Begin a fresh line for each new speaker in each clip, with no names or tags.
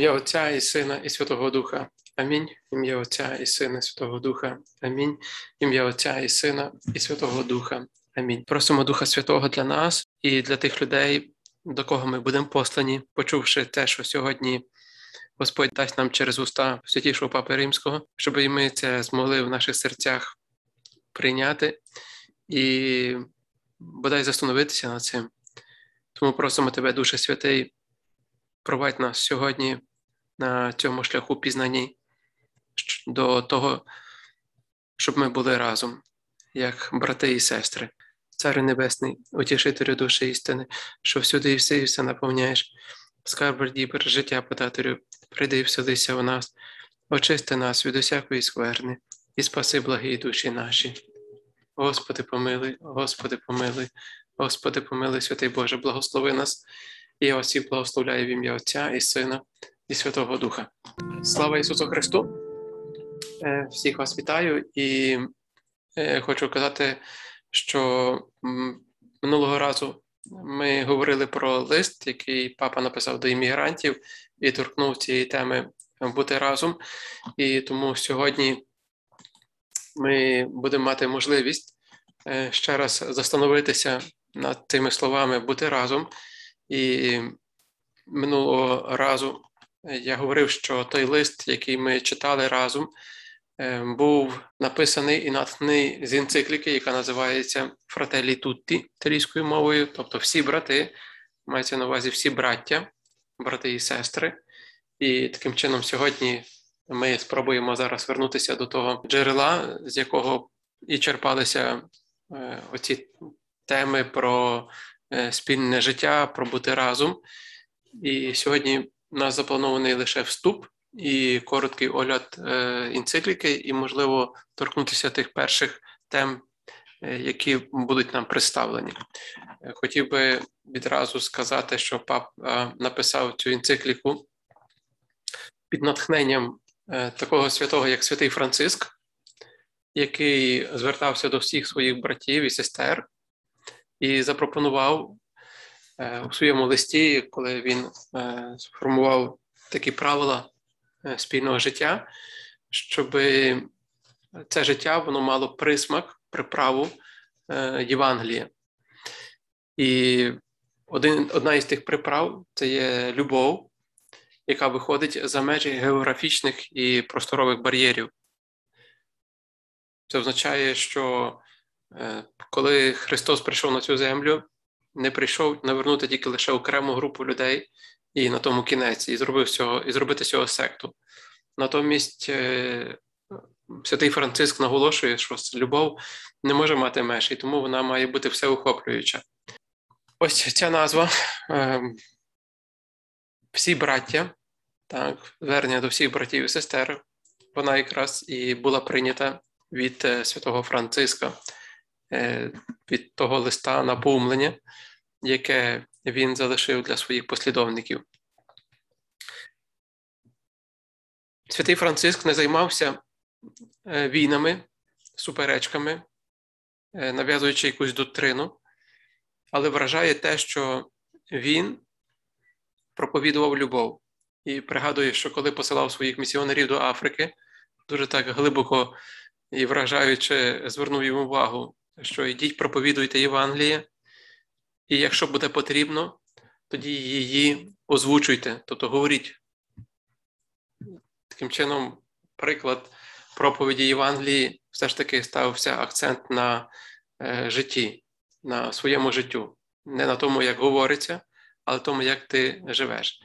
ім'я Отця і Сина, і Святого Духа. Амінь. Ім'я Отця і Сина, і Святого Духа. Амінь. Ім'я Отця і Сина, і Святого Духа. Амінь. Просимо Духа Святого для нас і для тих людей, до кого ми будемо послані, почувши те, що сьогодні Господь дасть нам через уста святішого Папи Римського, щоб і ми це змогли в наших серцях прийняти і бодай застановитися над цим. Тому просимо тебе, Душе Святий, провадь нас сьогодні на цьому шляху пізнані до того, щоб ми були разом, як брати і сестри. Царю Небесний, утішителю душі істини, що всюди і все і все наповняєш, скарб дібер, життя подателю, прийди і вселися у нас, очисти нас від усякої скверни і спаси благі душі наші. Господи, помилуй, Господи, помилуй, Господи, помилуй, святий Боже, благослови нас, і я всіх благословляю в ім'я Отця і Сина, і Святого Духа. Слава Ісусу Христу! Е, всіх вас вітаю і е, хочу казати, що минулого разу ми говорили про лист, який папа написав до іммігрантів і торкнув цієї теми бути разом. І тому сьогодні ми будемо мати можливість е, ще раз застановитися над тими словами бути разом. І минулого разу я говорив, що той лист, який ми читали разом, е, був написаний і натхнений з енцикліки, яка називається Фрателі Тутті італійською мовою, тобто всі брати, мається на увазі всі браття, брати і сестри. І таким чином, сьогодні ми спробуємо зараз вернутися до того джерела, з якого і черпалися е, оці теми про е, спільне життя, про бути разом. І сьогодні нас запланований лише вступ і короткий огляд е, енцикліки, і, можливо, торкнутися тих перших тем, які будуть нам представлені. Хотів би відразу сказати, що пап написав цю енцикліку під натхненням Е, такого святого, як святий Франциск, який звертався до всіх своїх братів і сестер, і запропонував е, у своєму листі, коли він е, сформував такі правила спільного життя, щоб це життя воно мало присмак, приправу Євангелія. І один, одна із тих приправ це є любов яка виходить за межі географічних і просторових бар'єрів. Це означає, що е, коли Христос прийшов на цю землю, не прийшов навернути тільки лише окрему групу людей і на тому кінець, і зробив цього, і зробити цього секту. Натомість е, святий Франциск наголошує, що любов не може мати меж, і тому вона має бути всеохоплююча. Ось ця назва. Ем, всі браття так, звернення до всіх братів і сестер, вона якраз і була прийнята від е, святого Франциска, е, від того листа наповнення, яке він залишив для своїх послідовників. Святий Франциск не займався е, війнами, суперечками, нав'язуючи якусь доктрину, але вражає те, що він проповідував любов. І пригадую, що коли посилав своїх місіонерів до Африки, дуже так глибоко і вражаючи, звернув їм увагу, що йдіть, проповідуйте Євангеліє, і якщо буде потрібно, тоді її озвучуйте, тобто говоріть. Таким чином, приклад проповіді Євангелії все ж таки ставився акцент на е, житті, на своєму життю, не на тому, як говориться, але тому, як ти живеш.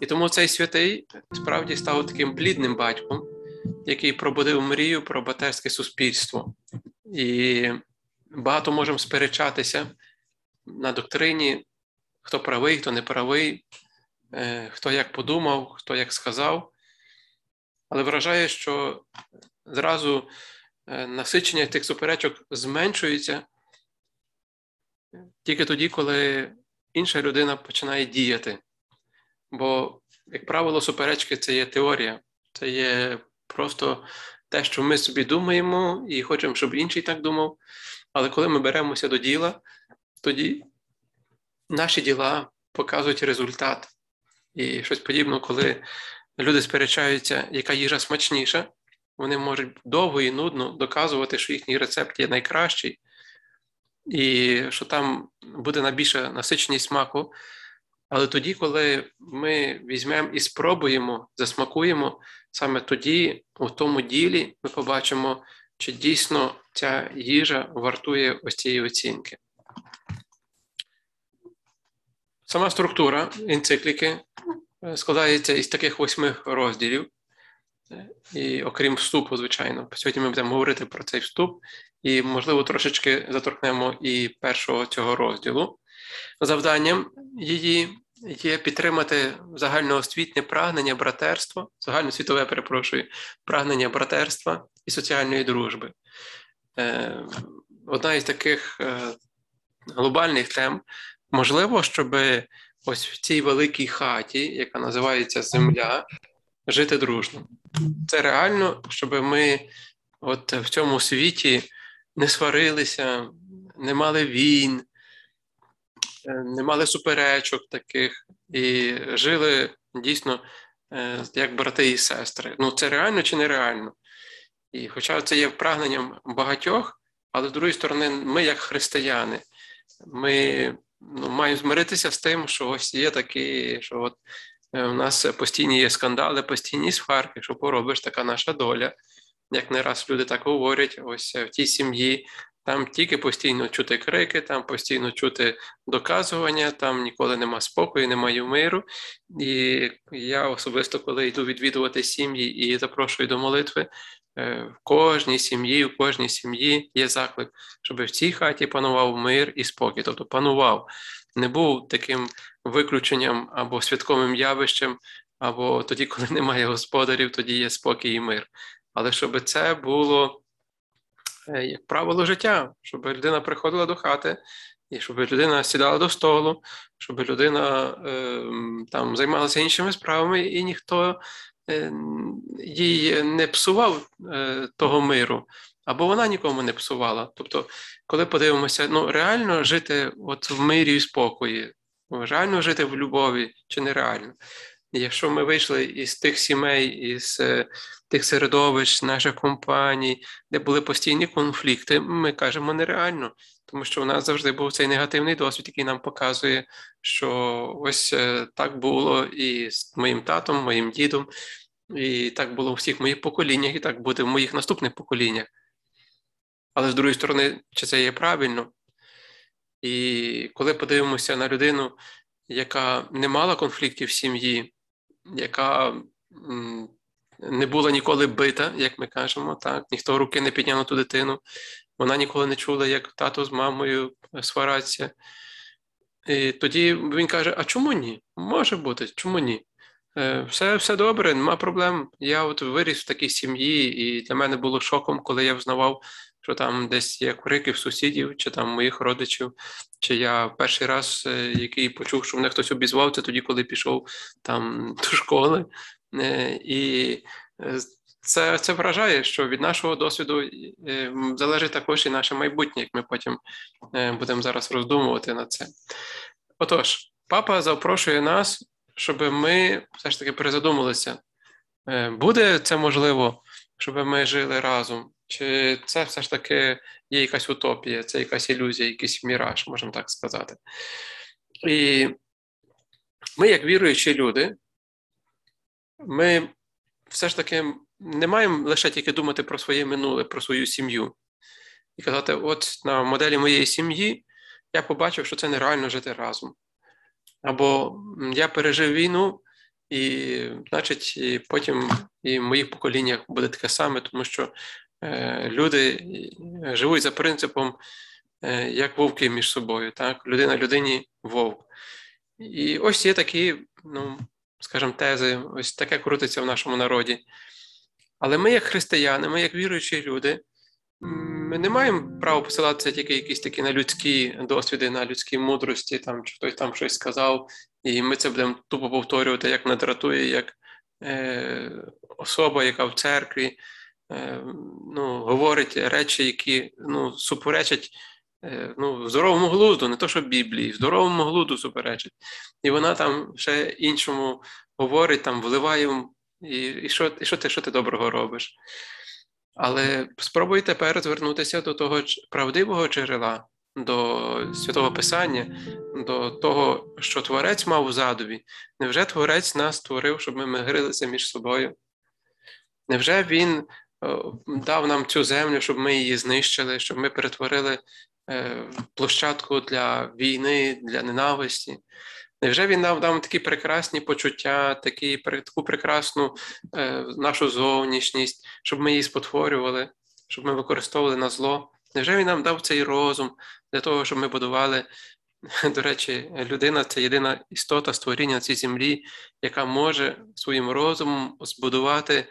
І тому цей святий справді став таким плідним батьком, який пробудив мрію про братерське суспільство. І багато можемо сперечатися на доктрині, хто правий, хто не правий, е, хто як подумав, хто як сказав. Але вражає, що зразу е, насичення тих суперечок зменшується тільки тоді, коли інша людина починає діяти. Бо, як правило, суперечки це є теорія, це є просто те, що ми собі думаємо і хочемо, щоб інший так думав. Але коли ми беремося до діла, тоді наші діла показують результат. і щось подібне, коли люди сперечаються, яка їжа смачніша, вони можуть довго і нудно доказувати, що їхній рецепт є найкращий, і що там буде найбільша насиченість смаку. Але тоді, коли ми візьмемо і спробуємо, засмакуємо, саме тоді, у тому ділі, ми побачимо, чи дійсно ця їжа вартує ось цієї оцінки. Сама структура енцикліки е, складається із таких восьми розділів. І окрім вступу, звичайно, сьогодні ми будемо говорити про цей вступ, і, можливо, трошечки заторкнемо і першого цього розділу. Завданням її є підтримати загальноосвітнє прагнення братерства, загальноосвітове, перепрошую, прагнення братерства і соціальної дружби. Е, одна із таких е, глобальних тем можливо, щоб ось в цій великій хаті, яка називається Земля, жити дружно. Це реально, щоб ми от в цьому світі не сварилися, не мали війн, не мали суперечок таких і жили дійсно е, як брати і сестри. Ну, це реально чи нереально? І хоча це є прагненням багатьох, але з другої сторони, ми, як християни, ми ну, маємо змиритися з тим, що ось є такі, що от у е, нас постійні є скандали, постійні сварки, що поробиш така наша доля. Як не раз люди так говорять, ось в тій сім'ї там тільки постійно чути крики, там постійно чути доказування, там ніколи нема спокою, немає миру. І я особисто, коли йду відвідувати сім'ї і запрошую до молитви, е, в кожній сім'ї, в кожній сім'ї є заклик, щоб в цій хаті панував мир і спокій, тобто панував, не був таким виключенням або святковим явищем, або тоді, коли немає господарів, тоді є спокій і мир. Але щоб це було як правило життя, щоб людина приходила до хати, і щоб людина сідала до столу, щоб людина е, там займалася іншими справами, і ніхто е, їй не псував е, того миру, або вона нікому не псувала. Тобто, коли подивимося, ну реально жити от в мирі і спокої, реально жити в любові чи нереально. Якщо ми вийшли із тих сімей, із е, тих середовищ, наших компаній, де були постійні конфлікти, ми кажемо нереально, тому що у нас завжди був цей негативний досвід, який нам показує, що ось е, так було і з моїм татом, моїм дідом, і так було у всіх моїх поколіннях, і так буде в моїх наступних поколіннях. Але з другої сторони, чи це є правильно? І коли подивимося на людину, яка не мала конфліктів в сім'ї, яка не була ніколи бита, як ми кажемо, так, ніхто руки не підняв на ту дитину, вона ніколи не чула, як тато з мамою свараться. І тоді він каже: А чому ні? Може бути, чому ні? Е, все все добре, нема проблем. Я от виріс в такій сім'ї, і для мене було шоком, коли я взнавав, що там десь є крики в сусідів, чи там моїх родичів. Чи я перший раз, е, який почув, що мене хтось обізвав, це тоді, коли пішов там до школи. Е, і це це вражає, що від нашого досвіду залежить також і наше майбутнє, як ми потім будемо зараз роздумувати над це. Отож, папа запрошує нас щоб ми все ж таки перезадумалися, е, буде це можливо, щоб ми жили разом, чи це все ж таки є якась утопія, це якась ілюзія, якийсь міраж, можемо так сказати. І ми, як віруючі люди, ми все ж таки не маємо лише тільки думати про своє минуле, про свою сім'ю. І казати, от на моделі моєї сім'ї я побачив, що це нереально жити разом. Або я пережив війну, і, значить, і потім і в моїх поколіннях буде таке саме, тому що люди живуть за принципом, е, як вовки між собою. так, Людина людині вовк. І ось є такі, ну, скажімо, тези, ось таке крутиться в нашому народі. Але ми, як християни, ми, як віруючі люди, ми не маємо права посилатися тільки якісь такі на людські досвіди, на людські мудрості, там чи хтось там щось сказав, і ми це будемо тупо повторювати, як надратує, як е, особа, яка в церкві е, ну, говорить речі, які ну, суперечать е, ну, здоровому глузду, не то, що Біблії, здоровому глузду суперечить. І вона там ще іншому говорить, там вливає, і і, що і що, ти що ти доброго робиш. Але спробуй тепер звернутися до того правдивого джерела, до святого Писання, до того, що Творець мав у задові. Невже Творець нас створив, щоб ми мирилися між собою? Невже Він дав нам цю землю, щоб ми її знищили, щоб ми перетворили е, площадку для війни, для ненависті? Невже він нам дав такі прекрасні почуття, такі, таку прекрасну е, нашу зовнішність, щоб ми її спотворювали, щоб ми використовували на зло? Невже він нам дав цей розум для того, щоб ми будували? До речі, людина це єдина істота створіння на цій землі, яка може своїм розумом збудувати е,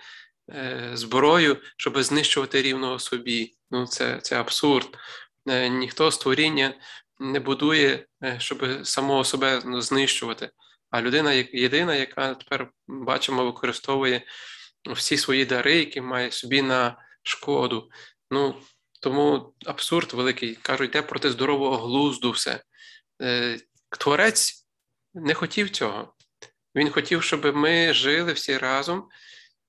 зброю, щоб знищувати рівного собі. Ну, Це це абсурд. Е, ніхто створіння не будує, е, щоб самого себе ну, знищувати. А людина єдина, яка тепер бачимо, використовує всі свої дари, які має собі на шкоду. Ну, Тому абсурд великий. Кажуть, йде проти здорового глузду все. Е, творець не хотів цього. Він хотів, щоб ми жили всі разом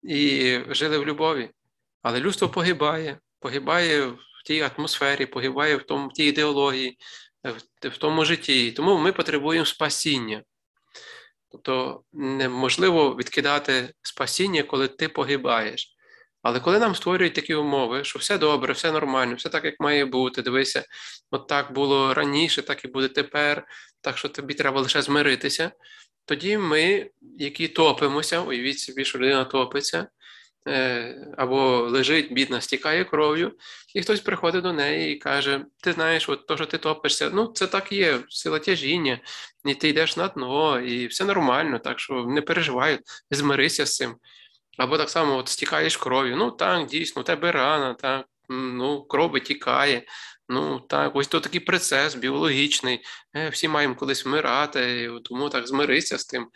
і жили в любові. Але людство погибає, погибає в тій атмосфері, погибає в тому, в тій ідеології, в тому житті. Тому ми потребуємо спасіння. Тобто неможливо відкидати спасіння, коли ти погибаєш. Але коли нам створюють такі умови, що все добре, все нормально, все так, як має бути, дивися, от так було раніше, так і буде тепер, так що тобі треба лише змиритися, тоді ми, які топимося, уявіть собі, що людина топиться, Е, або лежить, бідна, стікає кров'ю, і хтось приходить до неї і каже: Ти знаєш, от то, що ти топишся, ну це так є, сила тяжіння, і ти йдеш на дно, і все нормально, так що не переживай, змирися з цим. Або так само от стікаєш кров'ю. Ну так, дійсно, у тебе рана, так, ну, кров витікає. Ну так, ось то такий процес біологічний. Е, всі маємо колись вмирати, тому так змирися з тим.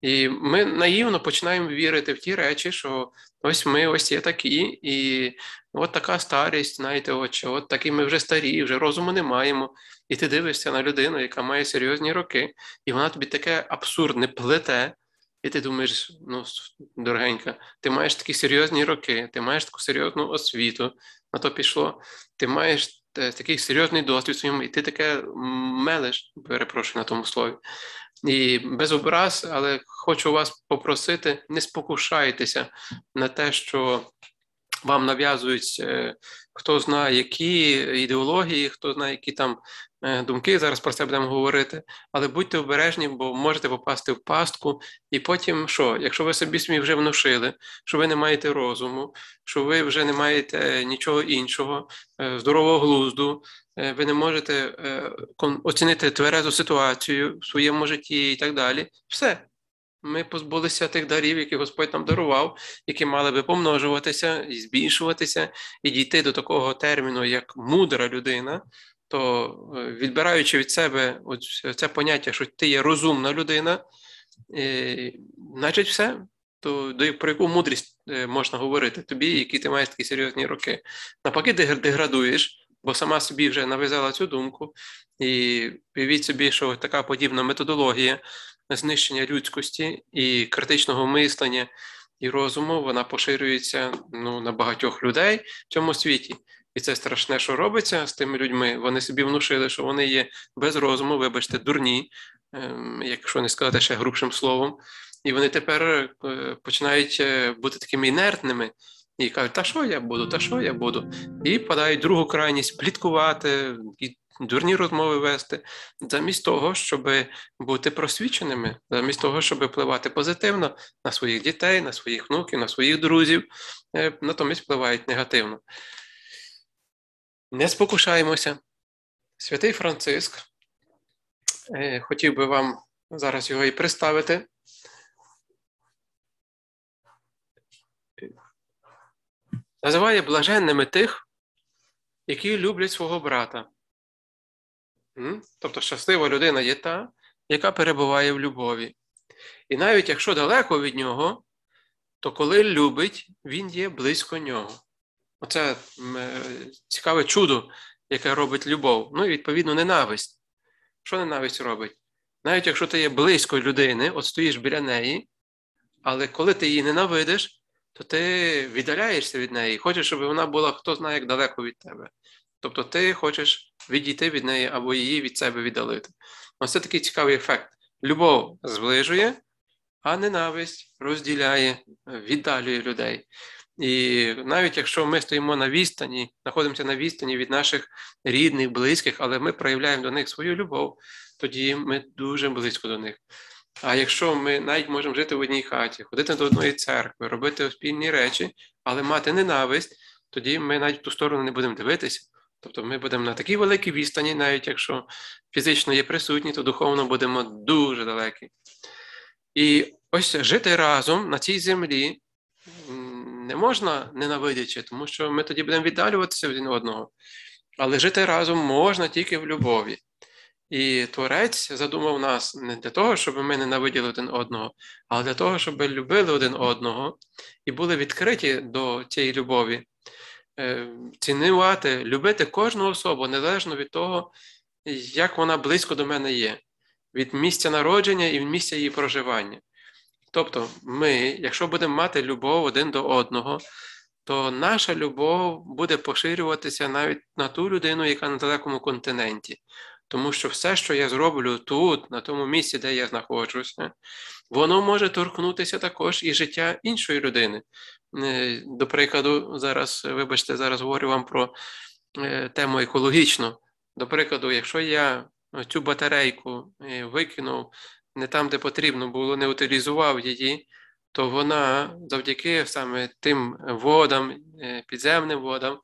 І ми наївно починаємо вірити в ті речі, що ось ми ось є такі, і от така старість, знаєте, от, от такі ми вже старі, вже розуму не маємо. І ти дивишся на людину, яка має серйозні роки, і вона тобі таке абсурдне плете. І ти думаєш, ну, дорогенька, ти маєш такі серйозні роки, ти маєш таку серйозну освіту, на то пішло, ти маєш такий серйозний досвід своїм, і ти таке мелеш, перепрошую на тому слові. І без образ, але хочу вас попросити, не спокушайтеся на те, що вам нав'язують е, хто знає, які ідеології, хто знає, які там Е, думки. Зараз про це будемо говорити, але будьте обережні, бо можете попасти в пастку. І потім що? Якщо ви собі самі вже внушили, що ви не маєте розуму, що ви вже не маєте нічого іншого, е, здорового глузду, е, ви не можете оцінити тверезу ситуацію в своєму житті і так далі. Все. Ми позбулися тих дарів, які Господь нам дарував, які мали би помножуватися і збільшуватися, і дійти до такого терміну, як мудра людина, то е, відбираючи від себе це поняття, що ти є розумна людина, і, значить, все. То про яку мудрість е, можна говорити тобі, які ти маєш такі серйозні роки? Навпаки, ти деградуєш, бо сама собі вже нав'язала цю думку, і уявіть собі, що така подібна методологія знищення людськості і критичного мислення і розуму вона поширюється ну, на багатьох людей в цьому світі. І це страшне, що робиться з тими людьми. Вони собі внушили, що вони є без розуму, вибачте, дурні, ем, якщо не сказати ще грубшим словом. І вони тепер е, починають е, бути такими інертними і кажуть, та що я буду, та що я буду. І падають другу крайність пліткувати дурні розмови вести, замість того, щоб бути просвіченими, замість того, щоб впливати позитивно на своїх дітей, на своїх внуків, на своїх друзів, е, натомість впливають негативно. Не спокушаємося. Святий Франциск, е, хотів би вам зараз його і представити. Називає блаженними тих, які люблять свого брата. Тобто щаслива людина є та, яка перебуває в любові. І навіть якщо далеко від нього, то коли любить, він є близько нього. Оце е, цікаве чудо, яке робить любов. Ну і відповідно ненависть. Що ненависть робить? Навіть якщо ти є близько людини, от стоїш біля неї, але коли ти її ненавидиш, то ти віддаляєшся від неї, хочеш, щоб вона була хто знає як далеко від тебе. Тобто ти хочеш відійти від неї або її від себе віддалити. Ось це такий цікавий ефект. Любов зближує, а ненависть розділяє, віддалює людей. І навіть якщо ми стоїмо на відстані, знаходимося на відстані від наших рідних, близьких, але ми проявляємо до них свою любов, тоді ми дуже близько до них. А якщо ми навіть можемо жити в одній хаті, ходити до одної церкви, робити спільні речі, але мати ненависть, тоді ми навіть в ту сторону не будемо дивитися. Тобто ми будемо на такій великій відстані, навіть якщо фізично є присутні, то духовно будемо дуже далекі. І ось жити разом на цій землі не можна ненавидячи, тому що ми тоді будемо віддалюватися один одного. Але жити разом можна тільки в любові. І Творець задумав нас не для того, щоб ми ненавиділи один одного, а для того, щоб любили один одного і були відкриті до цієї любові, цінувати, любити кожну особу незалежно від того, як вона близько до мене є, від місця народження і місця її проживання. Тобто, ми, якщо будемо мати любов один до одного, то наша любов буде поширюватися навіть на ту людину, яка на далекому континенті. Тому що все, що я зроблю тут, на тому місці, де я знаходжуся, воно може торкнутися також і життя іншої людини. Е, до прикладу, зараз, вибачте, зараз говорю вам про е, тему екологічну. До прикладу, якщо я цю батарейку е, викинув не там, де потрібно було, не утилізував її, то вона завдяки саме тим водам, підземним водам,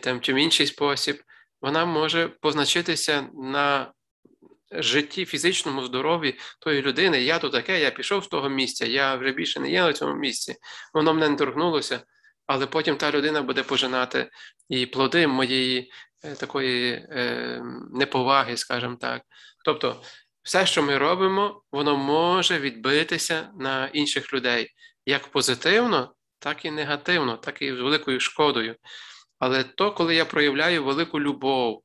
там чи інший спосіб вона може позначитися на житті, фізичному здоров'ї тої людини. Я то таке, я пішов з того місця, я вже більше не є на цьому місці, воно мене не торкнулося, але потім та людина буде пожинати і плоди моєї е, такої е, неповаги, скажімо так. Тобто, все, що ми робимо, воно може відбитися на інших людей як позитивно, так і негативно, так і з великою шкодою. Але то, коли я проявляю велику любов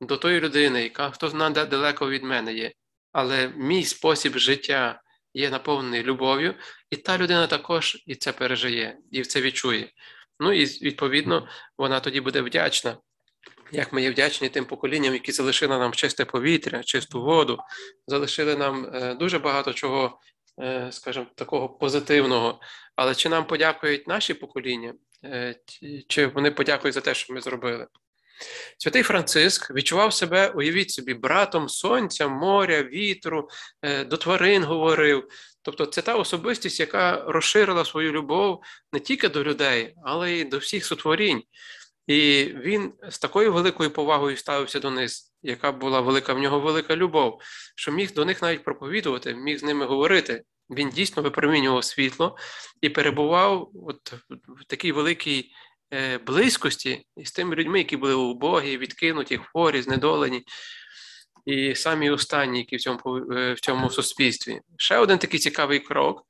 до тої людини, яка хто знає далеко від мене є, але мій спосіб життя є наповнений любов'ю, і та людина також і це пережиє, і це відчує. Ну і відповідно вона тоді буде вдячна, як ми є вдячні тим поколінням, які залишили нам чисте повітря, чисту воду, залишили нам е, дуже багато чого, е, скажімо, такого позитивного. Але чи нам подякують наші покоління? Е, чи вони подякують за те, що ми зробили. Святий Франциск відчував себе, уявіть собі, братом сонця, моря, вітру, е, до тварин говорив. Тобто це та особистість, яка розширила свою любов не тільки до людей, але й до всіх сотворінь. І він з такою великою повагою ставився до них, яка була велика в нього велика любов, що міг до них навіть проповідувати, міг з ними говорити він дійсно випромінював світло і перебував от в такій великій близькості з тими людьми, які були убогі, відкинуті, хворі, знедолені. І самі останні, які в цьому е, в цьому суспільстві. Ще один такий цікавий крок,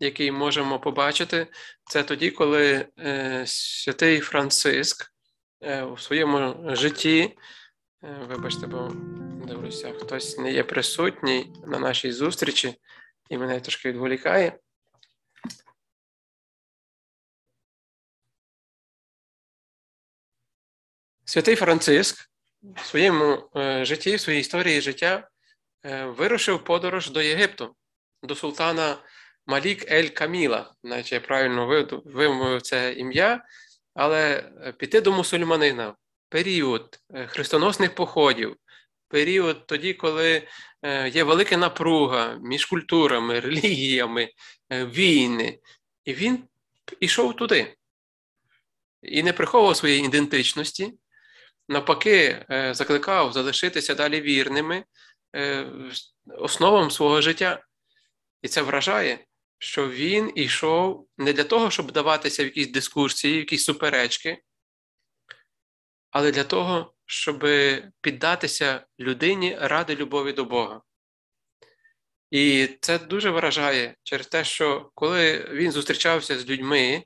який можемо побачити, це тоді, коли е, святий Франциск е, у своєму житті, е, вибачте, бо дивлюся, хтось не є присутній на нашій зустрічі і мене трошки відволікає. Святий Франциск в своєму е, житті, в своїй історії життя е, вирушив подорож до Єгипту, до султана Малік Ель Каміла, наче я правильно вимовив це ім'я, але е, піти до мусульманина період хрестоносних походів, період тоді, коли є велика напруга між культурами, релігіями, війни. І він ішов туди і не приховував своєї ідентичності, навпаки, е, закликав залишитися далі вірними основам свого життя. І це вражає, що він ішов не для того, щоб даватися в якісь дискурсії, в якісь суперечки, але для того, щоб піддатися людині ради любові до Бога. І це дуже вражає через те, що коли він зустрічався з людьми,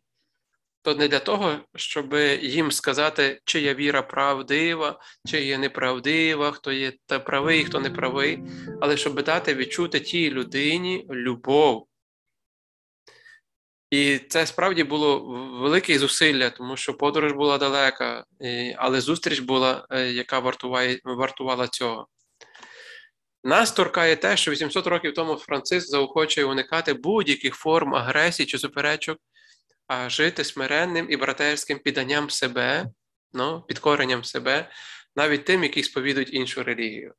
то не для того, щоб їм сказати, чия віра правдива, чи є неправдива, хто є та правий, хто не правий, але щоб дати відчути тій людині любов. І це справді було велике зусилля, тому що подорож була далека, але зустріч була, е, яка вартуває, вартувала цього. Нас торкає те, що 800 років тому Франциск заохочує уникати будь-яких форм агресії чи суперечок, а жити смиренним і братерським підданням себе, ну, підкоренням себе, навіть тим, які сповідують іншу релігію.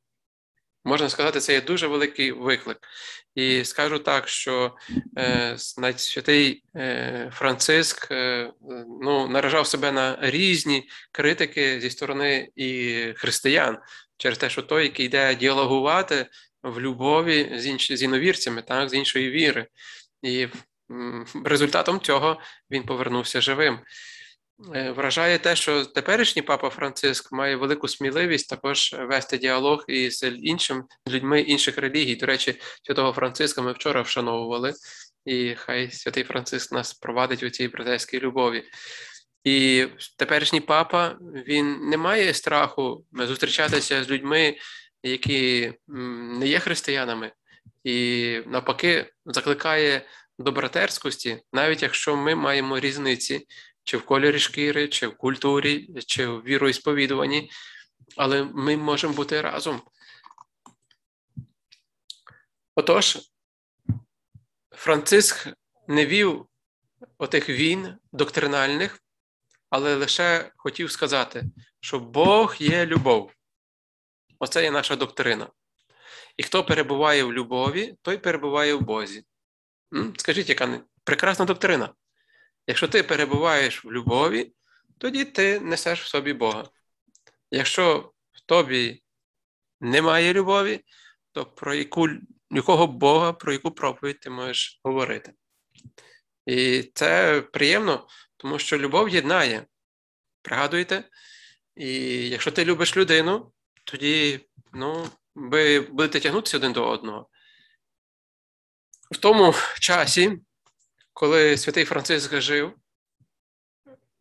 Можна сказати, це є дуже великий виклик. І скажу так, що е, святий е, Франциск е, ну, наражав себе на різні критики зі сторони і християн через те, що той, який йде діалогувати в любові з інші, з іновірцями, так, з іншої віри. І результатом цього він повернувся живим. Е, вражає те, що теперішній папа Франциск має велику сміливість також вести діалог із іншими людьми інших релігій. До речі, святого Франциска ми вчора вшановували, і хай святий Франциск нас провадить у цій братерській любові. І теперішній папа він не має страху зустрічатися з людьми, які не є християнами, і навпаки закликає до братерськості, навіть якщо ми маємо різниці чи в кольорі шкіри, чи в культурі, чи в віроісповідуванні, але ми можемо бути разом. Отож, Франциск не вів отих війн доктринальних, але лише хотів сказати, що Бог є любов. Оце є наша доктрина. І хто перебуває в любові, той перебуває в Бозі. Скажіть, яка прекрасна доктрина. Якщо ти перебуваєш в любові, тоді ти несеш в собі Бога. Якщо в тобі немає любові, то про яку, якого Бога, про яку проповідь ти можеш говорити. І це приємно, тому що любов єднає. Пригадуєте? І якщо ти любиш людину, тоді ну, ви будете тягнутися один до одного. В тому часі коли святий Франциск жив,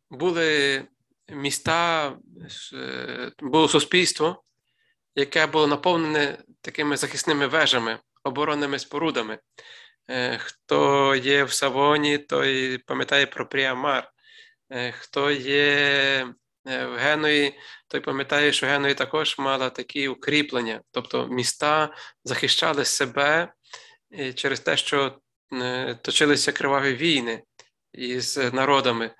були міста, е, було суспільство, яке було наповнене такими захисними вежами, оборонними спорудами. Е, хто є в Савоні, той пам'ятає про Пріамар. Е, хто є в Геної, той пам'ятає, що Геної також мала такі укріплення, тобто міста захищали себе через те, що Е, точилися криваві війни із народами.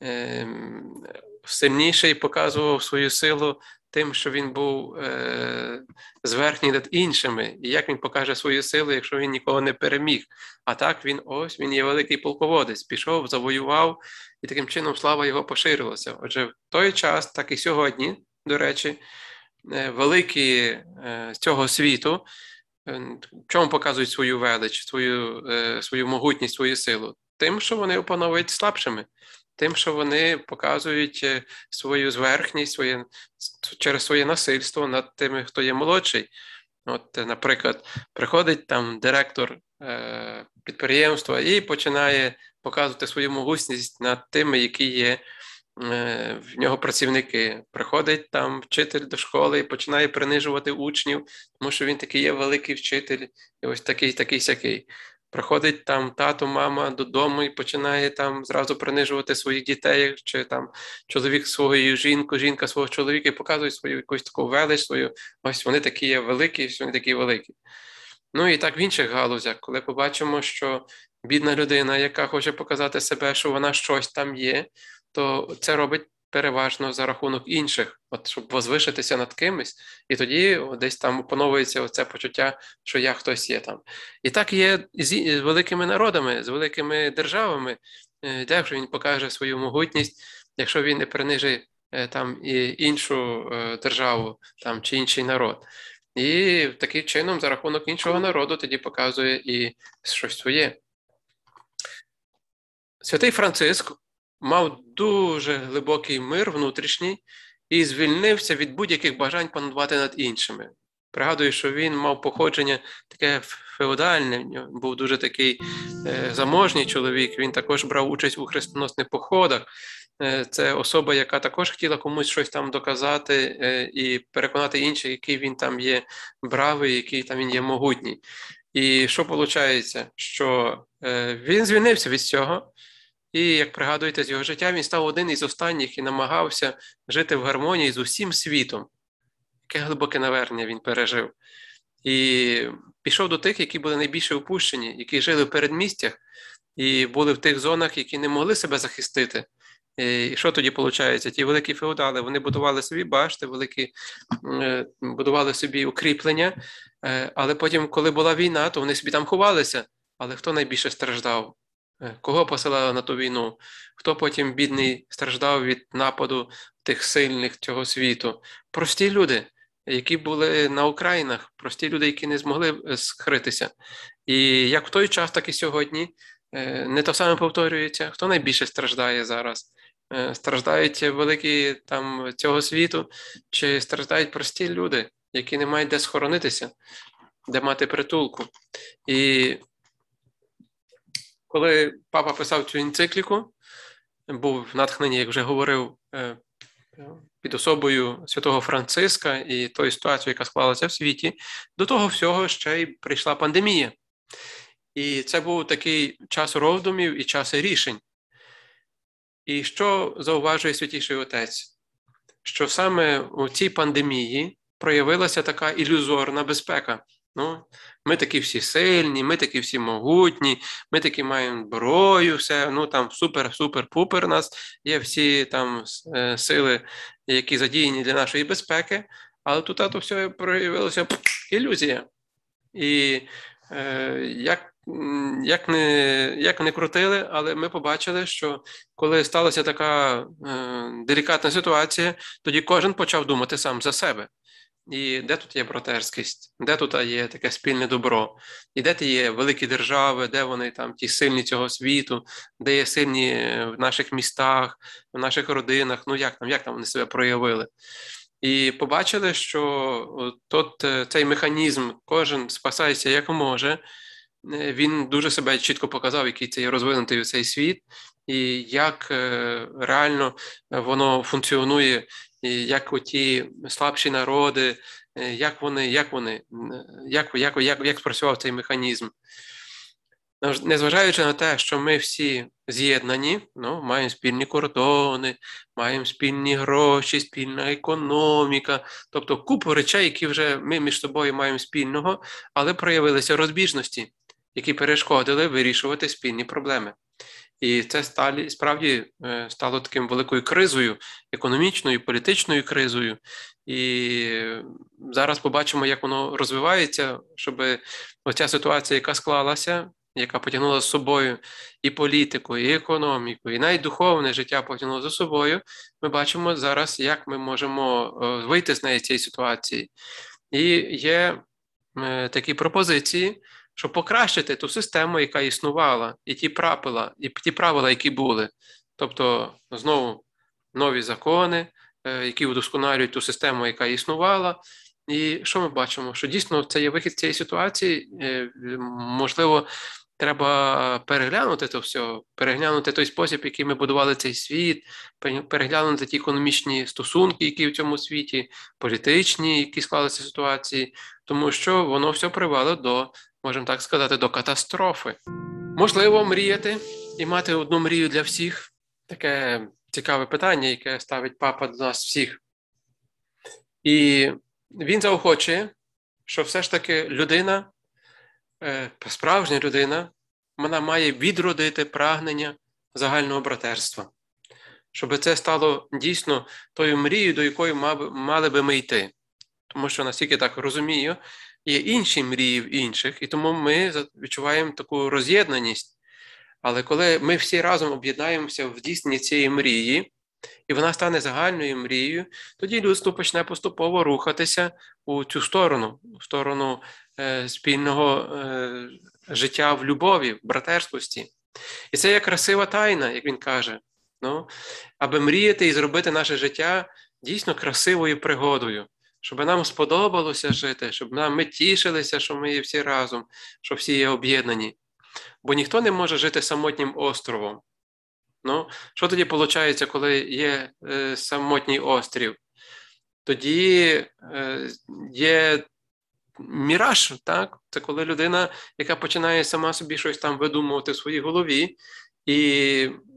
Ем, сильніший показував свою силу тим, що він був е, зверхній над іншими, і як він покаже свою силу, якщо він нікого не переміг. А так він ось він є великий полководець, пішов, завоював, і таким чином слава його поширилася. Отже, в той час, так і сьогодні, до речі, е, великі з цього світу. Е, чому показують свою велич, свою е, свою могутність, свою силу? Тим, що вони опановують слабшими, тим, що вони показують е, свою зверхність своє, через своє насильство над тими, хто є молодший. От, Наприклад, приходить там директор підприємства і починає показувати свою могутність над тими, які є в нього працівники. Приходить там вчитель до школи і починає принижувати учнів, тому що він такий є великий вчитель, і ось такий, такий сякий. Приходить там тато, мама додому і починає там зразу принижувати своїх дітей, чи там чоловік свою жінку, жінка свого чоловіка і показує свою якусь таку велич, свою ось вони такі є великі, вони такі великі. Ну і так в інших галузях, коли побачимо, що бідна людина, яка хоче показати себе, що вона щось там є, то це робить переважно за рахунок інших, от щоб возвишитися над кимось, і тоді десь там опановується оце почуття, що я хтось є там. І так є з великими народами, з великими державами, де якщо він покаже свою могутність, якщо він не принижить е, там і іншу е, державу там чи інший народ. І таким чином, за рахунок іншого народу, тоді показує і щось своє. Святий Франциск мав дуже глибокий мир внутрішній і звільнився від будь-яких бажань панувати над іншими. Пригадую, що він мав походження таке феодальне, був дуже такий е, заможній чоловік. Він також брав участь у хрестоносних походах. Е, це особа, яка також хотіла комусь щось там доказати е, і переконати інших, який він там є бравий, який там він є могутній. І що виходить? Що він звільнився від цього. І як пригадуєте, з його життя він став один із останніх і намагався жити в гармонії з усім світом. Яке глибоке навернення він пережив. І пішов до тих, які були найбільше опущені, які жили в передмістях і були в тих зонах, які не могли себе захистити. І що тоді виходить? Ті великі феодали вони будували собі башти, великі е, будували собі укріплення, е, але потім, коли була війна, то вони собі там ховалися. Але хто найбільше страждав? Е, кого посилали на ту війну? Хто потім, бідний, страждав від нападу тих сильних цього світу? Прості люди, які були на Українах, прості люди, які не змогли е, скритися. І як в той час, так і сьогодні е, не то саме повторюється, хто найбільше страждає зараз. Страждають великі там цього світу, чи страждають прості люди, які не мають де схоронитися, де мати притулку. І коли папа писав цю енцикліку, був натхнений, як вже говорив, е, під особою святого Франциска і тої ситуації, яка склалася в світі, до того всього ще й прийшла пандемія. І це був такий час роздумів і час рішень. І що зауважує святіший отець? Що саме у цій пандемії проявилася така ілюзорна безпека. Ну, Ми такі всі сильні, ми такі всі могутні, ми такі маємо зброю, все, ну там супер-супер-пупер нас є всі там е, сили, які задіяні для нашої безпеки, але тут то все проявилося ілюзія. І е, як як не як не крутили, але ми побачили, що коли сталася така е, делікатна ситуація, тоді кожен почав думати сам за себе. І де тут є братерськість, де тут є таке спільне добро, і де ті є великі держави, де вони там ті сильні цього світу, де є сильні в наших містах, в наших родинах, ну як там, як там вони себе проявили. І побачили, що тут е, цей механізм, кожен спасається як може. Е, він дуже себе чітко показав, який це є розвинутий цей світ, і як е, реально воно функціонує і як оті слабші народи, е, як вони, як вони, як, як, як, як спрацював цей механізм. Незважаючи на те, що ми всі з'єднані, ну, маємо спільні кордони, маємо спільні гроші, спільна економіка, тобто купу речей, які вже ми між собою маємо спільного, але проявилися розбіжності, які перешкодили вирішувати спільні проблеми. І це сталі справді е, стало таким великою кризою, економічною, політичною кризою. І зараз побачимо, як воно розвивається, щоб оця ситуація, яка склалася, яка потягнула з собою і політику, і економіку, і навіть духовне життя потягнуло за собою. Ми бачимо зараз, як ми можемо е, вийти з неї цієї ситуації. І є е, такі пропозиції щоб покращити ту систему, яка існувала, і ті правила, і ті правила, які були. Тобто, знову нові закони, е, які удосконалюють ту систему, яка існувала. І що ми бачимо? Що дійсно це є вихід з цієї ситуації, е, можливо, треба переглянути це все, переглянути той спосіб, який ми будували цей світ, переглянути ті економічні стосунки, які в цьому світі, політичні, які склалися ситуації, тому що воно все привело до можемо так сказати, до катастрофи. Можливо, мріяти і мати одну мрію для всіх таке цікаве питання, яке ставить папа до нас всіх. І він заохочує, що все ж таки людина, е, справжня людина, вона має відродити прагнення загального братерства, щоб це стало дійсно тою мрією, до якої мали би ми йти. Тому що наскільки так розумію, є інші мрії в інших, і тому ми відчуваємо таку роз'єднаність. Але коли ми всі разом об'єднаємося в дійсні цієї мрії, і вона стане загальною мрією, тоді людство почне поступово рухатися у цю сторону, в сторону е, спільного е, життя в любові, в братерствості. І це є красива тайна, як він каже, ну, аби мріяти і зробити наше життя дійсно красивою пригодою щоб нам сподобалося жити, щоб нам ми тішилися, що ми є всі разом, що всі є об'єднані. Бо ніхто не може жити самотнім островом. Ну, Що тоді виходить, коли є е, самотній острів? Тоді е, є міраж, так? Це коли людина, яка починає сама собі щось там видумувати в своїй голові, і,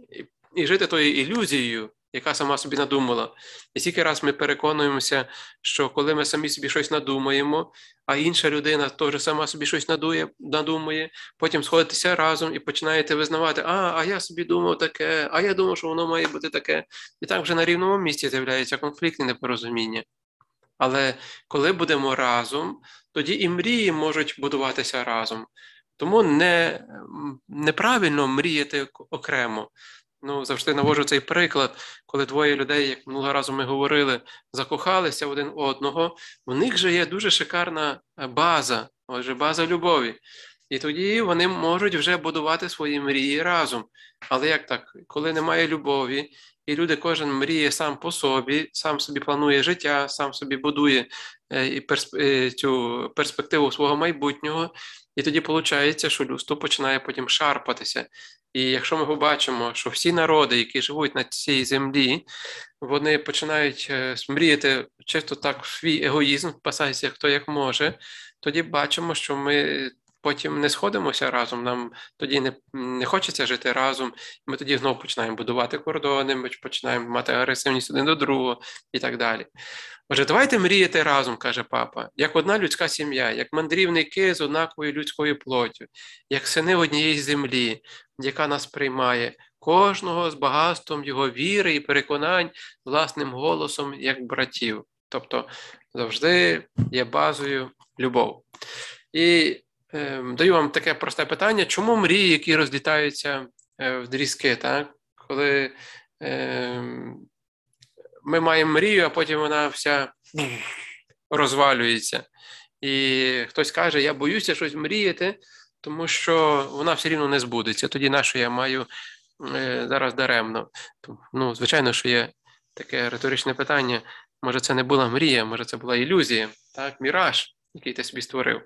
і, і жити тою ілюзією, яка сама собі надумала. І скільки раз ми переконуємося, що коли ми самі собі щось надумаємо, а інша людина теж сама собі щось надує, надумує, потім сходитися разом і починаєте визнавати, а, а я собі думав таке, а я думав, що воно має бути таке. І так вже на рівному місці з'являється конфлікт і непорозуміння. Але коли будемо разом, тоді і мрії можуть будуватися разом. Тому не, неправильно мріяти окремо. Ну, завжди навожу цей приклад, коли двоє людей, як минулого разу ми говорили, закохалися один одного, у них же є дуже шикарна е, база, отже, база любові. І тоді вони можуть вже будувати свої мрії разом. Але як так, коли немає любові, і люди кожен мріє сам по собі, сам собі планує життя, сам собі будує е, е, цю перспективу свого майбутнього, і тоді виходить, що людство починає потім шарпатися. І якщо ми побачимо, що всі народи, які живуть на цій землі, вони починають е, мріяти чисто так свій егоїзм, спасайся хто як може, тоді бачимо, що ми потім не сходимося разом, нам тоді не не хочеться жити разом, ми тоді знову починаємо будувати кордони, ми починаємо мати агресивність один до другого і так далі. Отже, давайте мріяти разом, каже папа, як одна людська сім'я, як мандрівники з однаковою людською плоттю, як сини однієї землі, яка нас приймає, кожного з багатством його віри і переконань власним голосом, як братів. Тобто завжди є базою любов. І даю вам таке просте питання: чому мрії, які розлітаються е, в дрізки, так? коли е, ми маємо мрію, а потім вона вся розвалюється. І хтось каже, я боюся щось мріяти, тому що вона все рівно не збудеться. Тоді на що я маю е, зараз даремно. Ну, Звичайно, що є таке риторичне питання. Може, це не була мрія, може, це була ілюзія, так, міраж, який ти собі створив.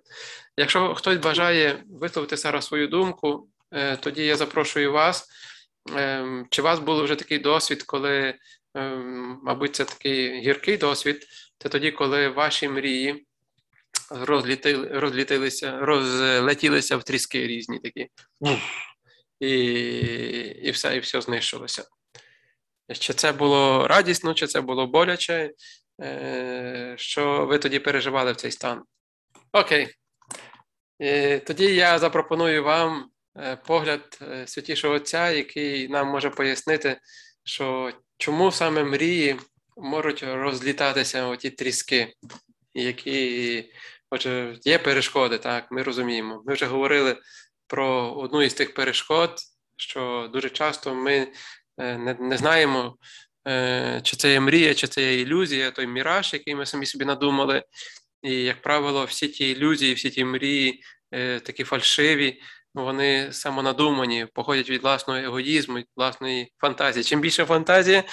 Якщо хтось бажає висловити зараз свою думку, е, тоді я запрошую вас. Е, чи у вас був вже такий досвід, коли Ем, мабуть, це такий гіркий досвід. Це тоді, коли ваші мрії розлітили, розлітилися, розлетілися в тріски різні такі, і і все і все знищилося. Чи це було радісно, чи це було боляче, е, що ви тоді переживали в цей стан? Окей. Тоді я запропоную вам е, погляд е, святішого Отця, який нам може пояснити, що чому саме мрії можуть розлітатися оті тріски, які отже, є перешкоди, так, ми розуміємо. Ми вже говорили про одну із тих перешкод, що дуже часто ми е, не, знаємо, е, чи це є мрія, чи це є ілюзія, той міраж, який ми самі собі надумали. І, як правило, всі ті ілюзії, всі ті мрії, е, такі фальшиві, вони самонадумані, походять від власного егоїзму, від власної фантазії. Чим більше фантазія,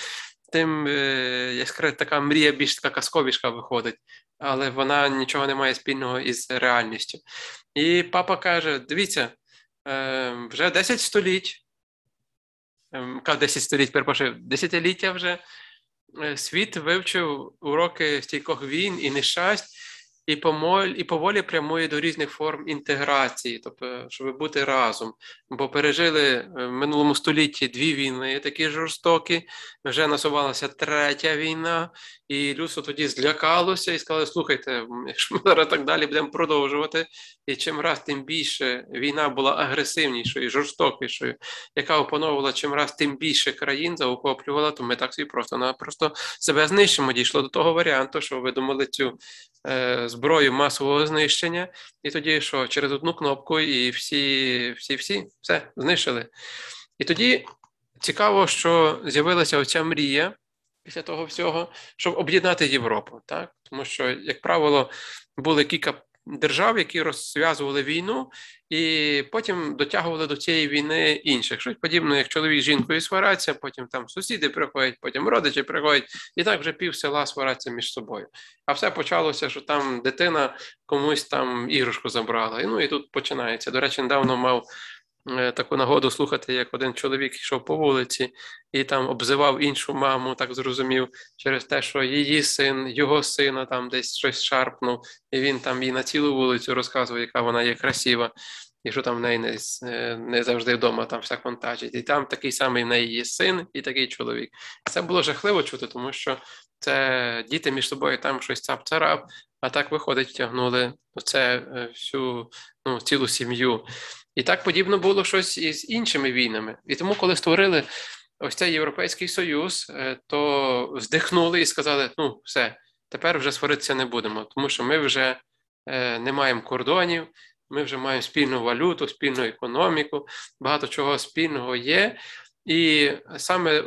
тим е, яскрава така мрія більш така казковішка виходить, але вона нічого не має спільного із реальністю. І папа каже: дивіться, е, вже 10 століть, е, 10 століть, перепрошую, десятиліття вже світ вивчив уроки стійкох війн і нещасть і помоль, і поволі прямує до різних форм інтеграції, тобто, щоб бути разом. Бо пережили е, в минулому столітті дві війни, такі жорстокі. Вже насувалася третя війна, і людство тоді злякалося і сказали: слухайте, якщо ми зараз так далі будемо продовжувати, і чим раз тим більше війна була агресивнішою, жорстокішою, яка опановувала чим раз тим більше країн, заохоплювала, то ми так собі просто-напросто себе знищимо. Дійшло до того варіанту, що видумали цю зброю масового знищення, і тоді що через одну кнопку, і всі, всі, всі все знищили. І тоді цікаво, що з'явилася оця мрія після того всього, щоб об'єднати Європу, так тому що, як правило, були кілька держав, які розв'язували війну, і потім дотягували до цієї війни інших. Щось подібне, як чоловік з жінкою свараться, потім там сусіди приходять, потім родичі приходять, і так вже пів села свараться між собою. А все почалося, що там дитина комусь там іграшку забрала. І ну і тут починається. До речі, недавно мав. Е, таку нагоду слухати, як один чоловік йшов по вулиці і там обзивав іншу маму, так зрозумів, через те, що її син, його сина там десь щось шарпнув, і він там їй на цілу вулицю розказував, яка вона є красива, і що там в неї не е, не завжди вдома там все контачить. І там такий самий в неї є син і такий чоловік. Це було жахливо чути, тому що це діти між собою там щось цап-царап, а так виходить, тягнули це е, всю ну, цілу сім'ю. І так подібно було щось із іншими війнами. І тому, коли створили ось цей Європейський Союз, е, то здихнули і сказали: ну, все, тепер вже сваритися не будемо, тому що ми вже е, не маємо кордонів, ми вже маємо спільну валюту, спільну економіку, багато чого спільного є. І саме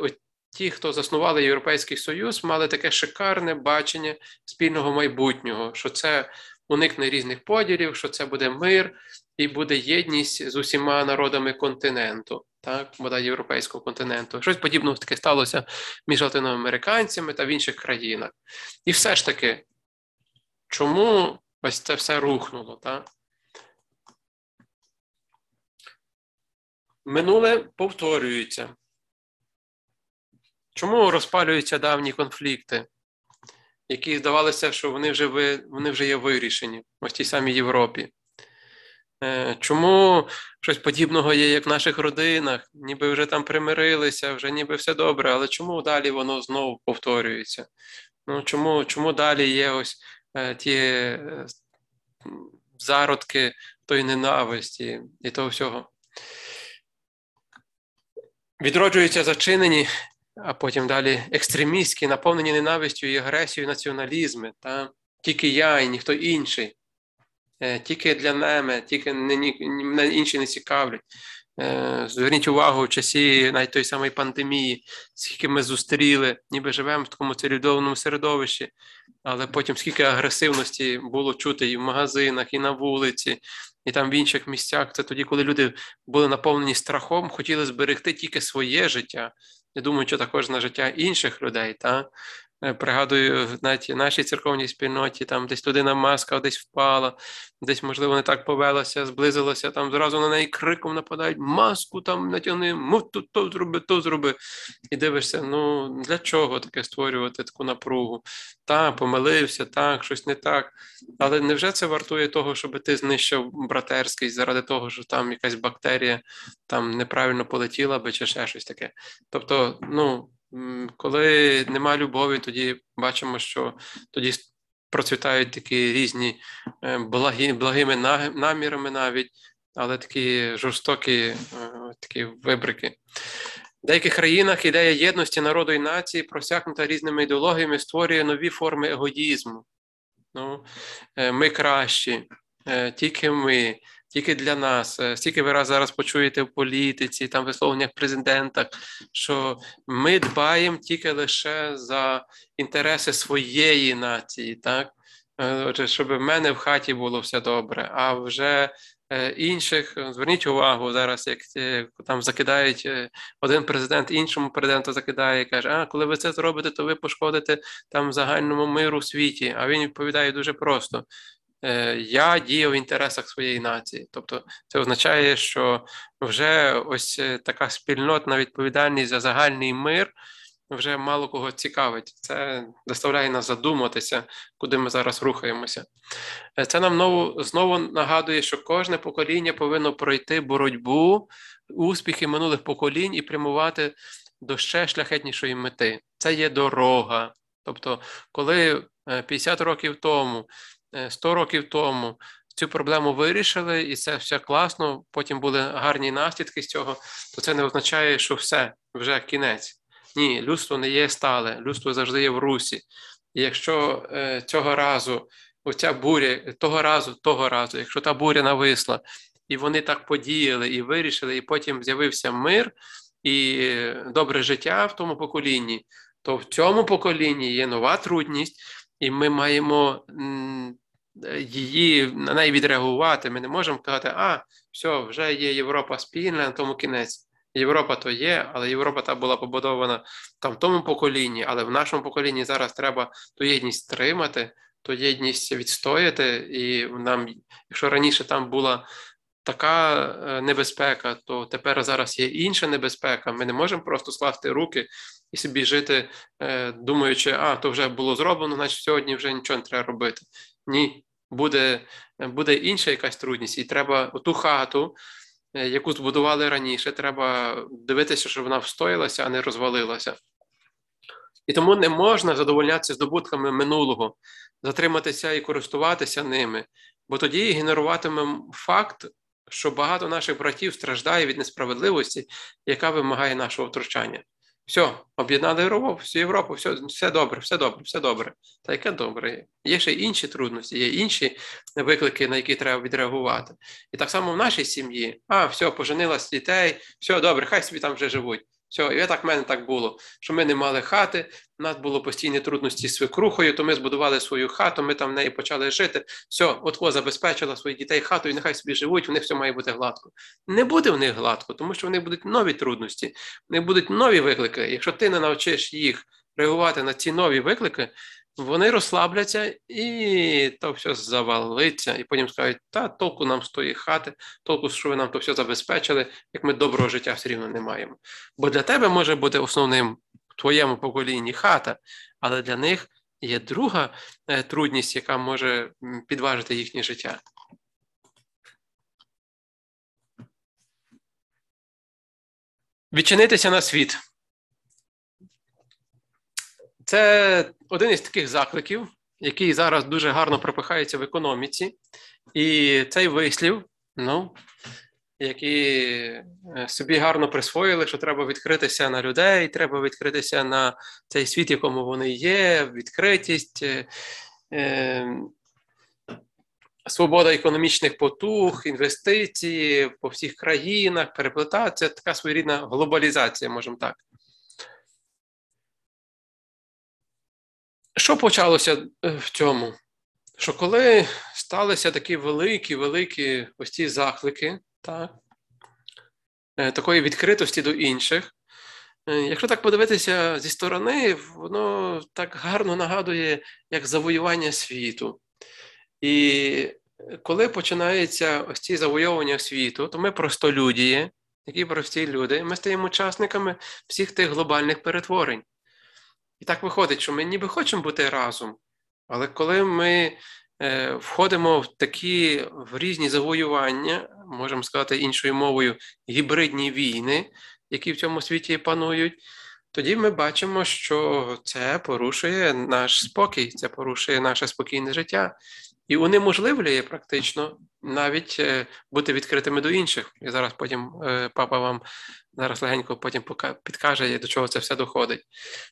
ті, хто заснували Європейський Союз, мали таке шикарне бачення спільного майбутнього, що це уникне різних поділів, що це буде мир і буде єдність з усіма народами континенту, так, бодай європейського континенту. Щось подібне таке сталося між латиноамериканцями та в інших країнах. І все ж таки, чому ось це все рухнуло? так? Минуле повторюється. Чому розпалюються давні конфлікти? які здавалося, що вони вже вони вже є вирішені в тій самій Європі. Е, чому щось подібного є, як в наших родинах, ніби вже там примирилися, вже ніби все добре, але чому далі воно знову повторюється? Ну, Чому чому далі є ось е, ті е, зародки тої ненависті і того всього? Відроджуються зачинені а потім далі екстремістські, наповнені ненавистю і агресією націоналізми. Та? Тільки я і ніхто інший, тільки для мене, тільки мене інші не цікавлять. Е, зверніть увагу в часі навіть тої самої пандемії, скільки ми зустріли, ніби живемо в такому цивілізованому середовищі, але потім скільки агресивності було чути і в магазинах, і на вулиці, і там в інших місцях. Це тоді, коли люди були наповнені страхом, хотіли зберегти тільки своє життя, я думаю, що також на життя інших людей. Та? Е, пригадую, навіть в нашій церковній спільноті там десь людина маска десь впала, десь, можливо, не так повелася, зблизилася, там зразу на неї криком нападають, маску там натягни, мов то, зроби, то зроби. І дивишся, ну для чого таке створювати таку напругу? Та, помилився, так, щось не так. Але невже це вартує того, щоб ти знищив братерськість заради того, що там якась бактерія там неправильно полетіла би чи ще щось таке? Тобто, ну. Коли нема любові, тоді бачимо, що тоді процвітають такі різні е, благі, благими намірами навіть, але такі жорстокі е, такі вибрики. В деяких країнах ідея єдності народу і нації, просякнута різними ідеологіями, створює нові форми егоїзму. Ну, е, Ми кращі, тільки ми, тільки для нас. Е, стільки ви раз зараз почуєте в політиці, там висловленнях президента, що ми дбаємо тільки лише за інтереси своєї нації, так? Е, отже, щоб в мене в хаті було все добре, а вже е, інших зверніть увагу зараз, як там закидають один президент іншому президенту закидає і каже: А коли ви це зробите, то ви пошкодите там загальному миру у світі. А він відповідає дуже просто: я дію в інтересах своєї нації. Тобто це означає, що вже ось е, така спільнотна відповідальність за загальний мир вже мало кого цікавить. Це заставляє нас задуматися, куди ми зараз рухаємося. Е, це нам знову, знову нагадує, що кожне покоління повинно пройти боротьбу, успіхи минулих поколінь і прямувати до ще шляхетнішої мети. Це є дорога. Тобто, коли 50 років тому 100 е, років тому цю проблему вирішили, і це все класно. Потім були гарні наслідки з цього, то це не означає, що все вже кінець. Ні, людство не є стале, людство завжди є в русі. І якщо е, цього разу оця буря, того разу, того разу, якщо та буря нависла, і вони так подіяли і вирішили, і потім з'явився мир і добре життя в тому поколінні, то в цьому поколінні є нова трудність, і ми маємо її на неї відреагувати. Ми не можемо казати, а все, вже є Європа спільна, на тому кінець. Європа то є, але Європа та була побудована там в тому поколінні, але в нашому поколінні зараз треба ту єдність тримати, ту єдність відстояти. І нам, якщо раніше там була така е, небезпека, то тепер зараз є інша небезпека. Ми не можемо просто скласти руки і собі жити, е, думаючи, а то вже було зроблено, значить сьогодні вже нічого не треба робити. Ні, буде буде інша якась трудність, і треба ту хату, е, яку збудували раніше, треба дивитися, щоб вона встоялася, а не розвалилася. І тому не можна задовольнятися здобутками минулого, затриматися і користуватися ними, бо тоді генеруватимемо факт, що багато наших братів страждає від несправедливості, яка вимагає нашого втручання. Все, об'єднали Європу, всю Європу, все все добре, все добре, все добре. Та яке добре? Є ще інші трудності, є інші виклики, на які треба відреагувати. І так само в нашій сім'ї, а, все, поженилась дітей, все добре, хай собі там вже живуть. Все, і так в мене так було, що ми не мали хати, у нас було постійні трудності з свекрухою, то ми збудували свою хату, ми там в неї почали жити. Все, от во забезпечила своїх дітей хатою, нехай собі живуть, у них все має бути гладко. Не буде в них гладко, тому що вони будуть нові трудності, в них будуть нові виклики. Якщо ти не навчиш їх реагувати на ці нові виклики, вони розслабляться і то все завалиться, і потім скажуть, та толку нам з тої хати, толку, що ви нам то все забезпечили, як ми доброго життя все рівно не маємо. Бо для тебе може бути основним в твоєму поколінні хата, але для них є друга е, трудність, яка може підважити їхнє життя. Відчинитися на світ. Це один із таких закликів, який зараз дуже гарно пропихається в економіці, і цей вислів, ну, які е, собі гарно присвоїли, що треба відкритися на людей, треба відкритися на цей світ, якому вони є, відкритість. Е, е, Свобода економічних потуг, інвестиції по всіх країнах, переплетація, така своєрідна глобалізація, можемо так. Що почалося е, в цьому? Що коли сталися такі великі, великі ось ці заклики, так, е, такої відкритості до інших, е, якщо так подивитися зі сторони, воно так гарно нагадує як завоювання світу. І коли починається ось ці завойовування світу, то ми простолюдії, які прості люди, ми стаємо учасниками всіх тих глобальних перетворень. І так виходить, що ми ніби хочемо бути разом, але коли ми е, входимо в такі в різні завоювання, можемо сказати іншою мовою, гібридні війни, які в цьому світі панують, тоді ми бачимо, що це порушує наш спокій, це порушує наше спокійне життя і унеможливлює практично навіть е, бути відкритими до інших. І зараз потім е, папа вам зараз легенько потім підкаже, до чого це все доходить.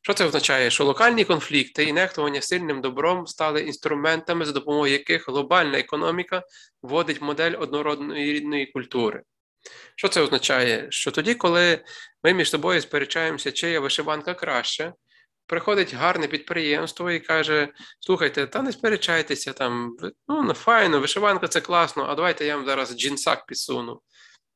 Що це означає? Що локальні конфлікти і нехтування сильним добром стали інструментами, за допомогою яких глобальна економіка вводить модель однородної рідної культури. Що це означає? Що тоді, коли ми між собою сперечаємося, чия вишиванка краще, приходить гарне підприємство і каже: слухайте, та не сперечайтеся там, ну, ну файно, вишиванка це класно, а давайте я вам зараз джинсак підсуну.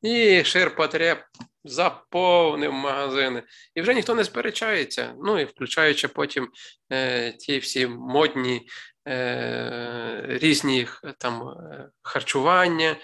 І ширпотреб заповнив магазини. І вже ніхто не сперечається. Ну і включаючи потім е, ті всі модні е, різні там е, харчування,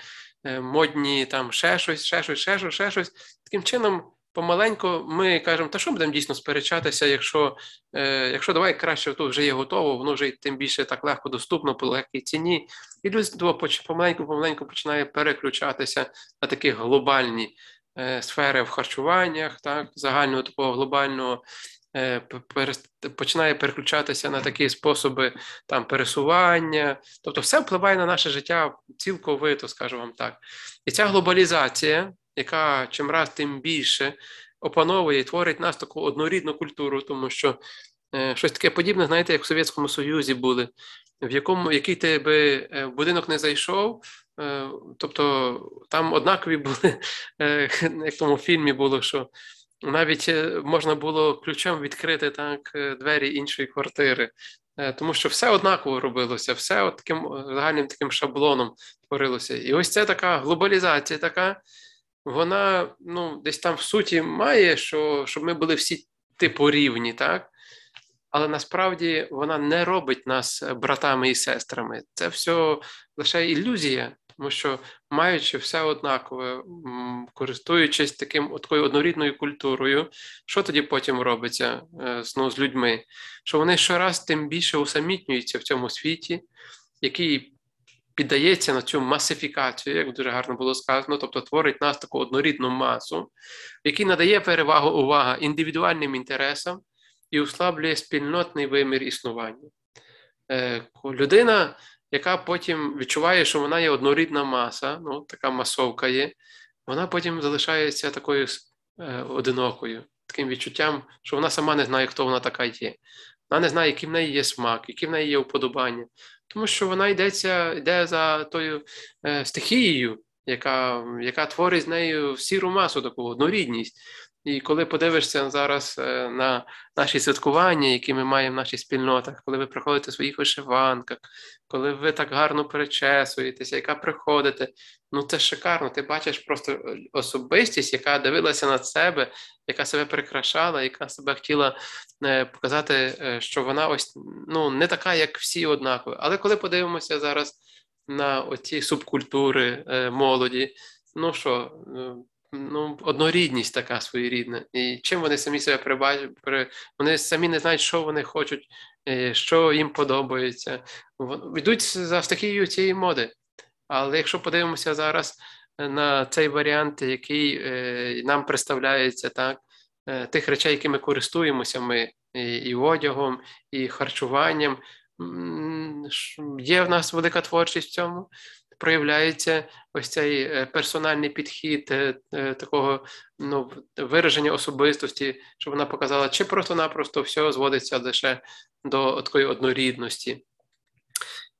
е, модні там ще щось, ще щось, ще щось, ще щось. Таким чином помаленьку ми кажемо, та що будемо дійсно сперечатися, якщо е, якщо давай краще то вже є готово, воно вже тим більше так легко доступно по легкій ціні. І людство помаленьку помаленьку починає переключатися на такі глобальні е, сфери в харчуваннях, так, загального такого глобального. Е, починає переключатися на такі способи там пересування, тобто все впливає на наше життя цілковито, скажу вам так. І ця глобалізація, яка чим раз тим більше опановує і творить нас таку однорідну культуру, тому що е, щось таке подібне, знаєте, як в Совєтському Союзі були, в якому який ти би е, в будинок не зайшов, е, тобто там однакові були, як в тому фільмі було, що. Навіть можна було ключом відкрити так двері іншої квартири. Тому що все однаково робилося, все от таким загальним таким шаблоном творилося. І ось ця така глобалізація, така, вона ну, десь там в суті має, що, щоб ми були всі типу рівні, так? Але насправді вона не робить нас братами і сестрами. Це все лише ілюзія, тому що маючи все однакове, користуючись таким такою однорідною культурою, що тоді потім робиться е, ну, з людьми? Що вони щораз тим більше усамітнюються в цьому світі, який піддається на цю масифікацію, як дуже гарно було сказано, тобто творить нас таку однорідну масу, який надає перевагу увага індивідуальним інтересам і услаблює спільнотний вимір існування. Е, людина яка потім відчуває, що вона є однорідна маса, ну така масовка є, вона потім залишається такою е, одинокою, таким відчуттям, що вона сама не знає, хто вона така є. Вона не знає, який в неї є смак, які в неї є вподобання. Тому що вона йдеться, йде за тою е, стихією, яка яка творить з нею сіру масу, таку однорідність. І коли подивишся зараз е, на наші святкування, які ми маємо в наших спільнотах, коли ви приходите в своїх вишиванках, коли ви так гарно перечесуєтеся, яка приходите, ну це шикарно. Ти бачиш просто е, особистість, яка дивилася на себе, яка себе прикрашала, яка себе хотіла е, показати, що вона ось ну не така, як всі однакові. Але коли подивимося зараз на оці субкультури молоді, ну що ну, однорідність така своєрідна. І чим вони самі себе прибачать, вони самі не знають, що вони хочуть, е, що їм подобається. Йдуть за стихією цієї моди. Але якщо подивимося зараз на цей варіант, який е, нам представляється, так, е, тих речей, якими користуємося ми і одягом, і харчуванням, є в нас велика творчість в цьому проявляється ось цей е, персональний підхід е, е, такого ну, вираження особистості, щоб вона показала, чи просто-напросто все зводиться лише до такої однорідності.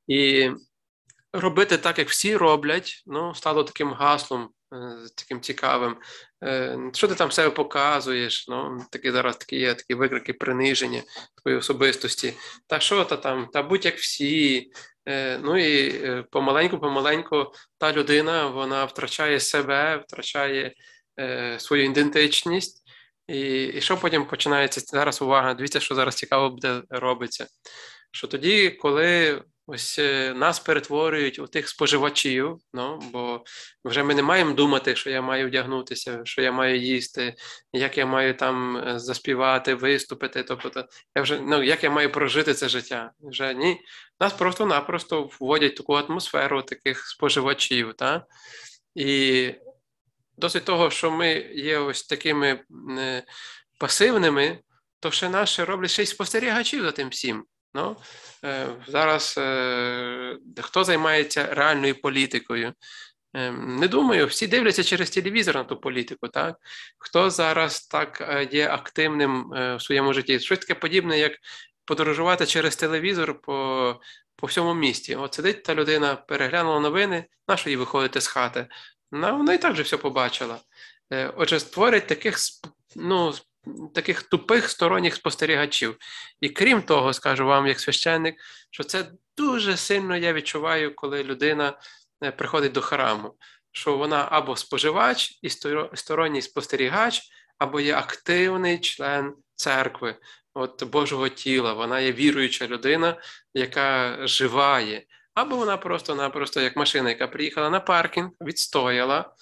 І робити так, як всі роблять, ну, стало таким гаслом, таким цікавим. Що ти там себе показуєш? Ну, такі зараз такі є такі викрики приниження твоєї особистості. Та що та там, та будь як всі, ну і помаленьку-помаленьку е, та людина вона втрачає себе, втрачає е, свою ідентичність. І і що потім починається зараз увага? Дивіться, що зараз цікаво буде робиться. Що тоді, коли ось е, нас перетворюють у тих споживачів, ну бо вже ми не маємо думати, що я маю вдягнутися, що я маю їсти, як я маю там е, заспівати, виступити. Тобто, я вже ну як я маю прожити це життя? Вже ні, нас просто-напросто вводять таку атмосферу таких споживачів, та? і досить того, що ми є ось такими е, пасивними, то ще наші роблять ще й спостерігачів за тим всім. Ну, е, Зараз е, хто займається реальною політикою? Е, не думаю, всі дивляться через телевізор на ту політику. так? Хто зараз так є активним в своєму житті? Щось таке подібне, як подорожувати через телевізор по по всьому місті. От сидить та людина, переглянула новини, на що їй виходити з хати? Вона і так же все побачила. Отже, створять таких ну, таких тупих сторонніх спостерігачів. І крім того, скажу вам, як священник, що це дуже сильно я відчуваю, коли людина е, приходить до храму, що вона або споживач і сторонній спостерігач, або є активний член церкви, от Божого тіла. Вона є віруюча людина, яка живає. Або вона просто-напросто як машина, яка приїхала на паркінг, відстояла.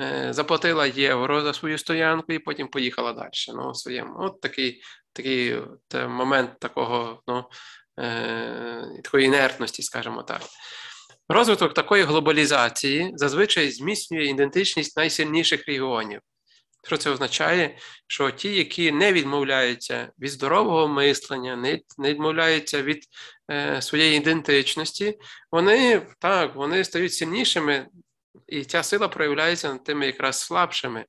Е, заплатила євро за свою стоянку і потім поїхала далі. Ну, своєму. От такий такий от е, момент такого, ну, е, такої інертності, скажімо так. Розвиток такої глобалізації зазвичай зміцнює ідентичність найсильніших регіонів. Що це означає? Що ті, які не відмовляються від здорового мислення, не відмовляються від е, своєї ідентичності, вони так, вони стають сильнішими і ця сила проявляється над тими якраз слабшими.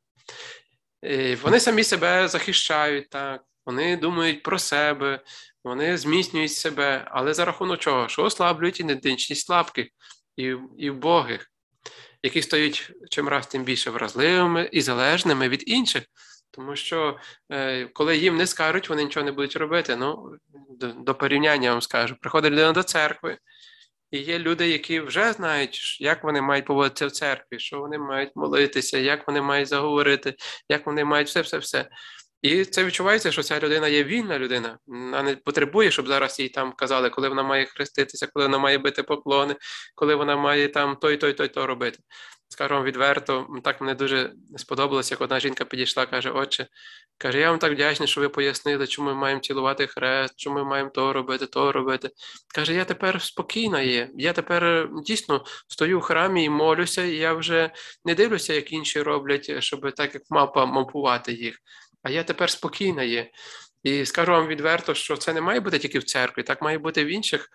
І Вони самі себе захищають, так, вони думають про себе, вони зміцнюють себе, але за рахунок чого? Що ослаблюють ідентичність слабких і і вбогих, які стають чимраз тим більше вразливими і залежними від інших. Тому що е, коли їм не скажуть, вони нічого не будуть робити. Ну, до, до порівняння вам скажу. Приходить людина до церкви, і є люди, які вже знають, як вони мають поводитися в церкві, що вони мають молитися, як вони мають заговорити, як вони мають все-все-все. І це відчувається, що ця людина є вільна людина, вона не потребує, щоб зараз їй там казали, коли вона має хреститися, коли вона має бити поклони, коли вона має там той, той, той, то робити. Скажу вам відверто, так мені дуже сподобалося, як одна жінка підійшла, каже: Отче, каже, я вам так вдячний, що ви пояснили, чому ми маємо цілувати хрест, чому ми маємо то робити, то робити. Каже, я тепер спокійна є. Я тепер дійсно стою в храмі і молюся, і я вже не дивлюся, як інші роблять, щоб так як мапа мапувати їх а я тепер спокійна є. І скажу вам відверто, що це не має бути тільки в церкві, так має бути в інших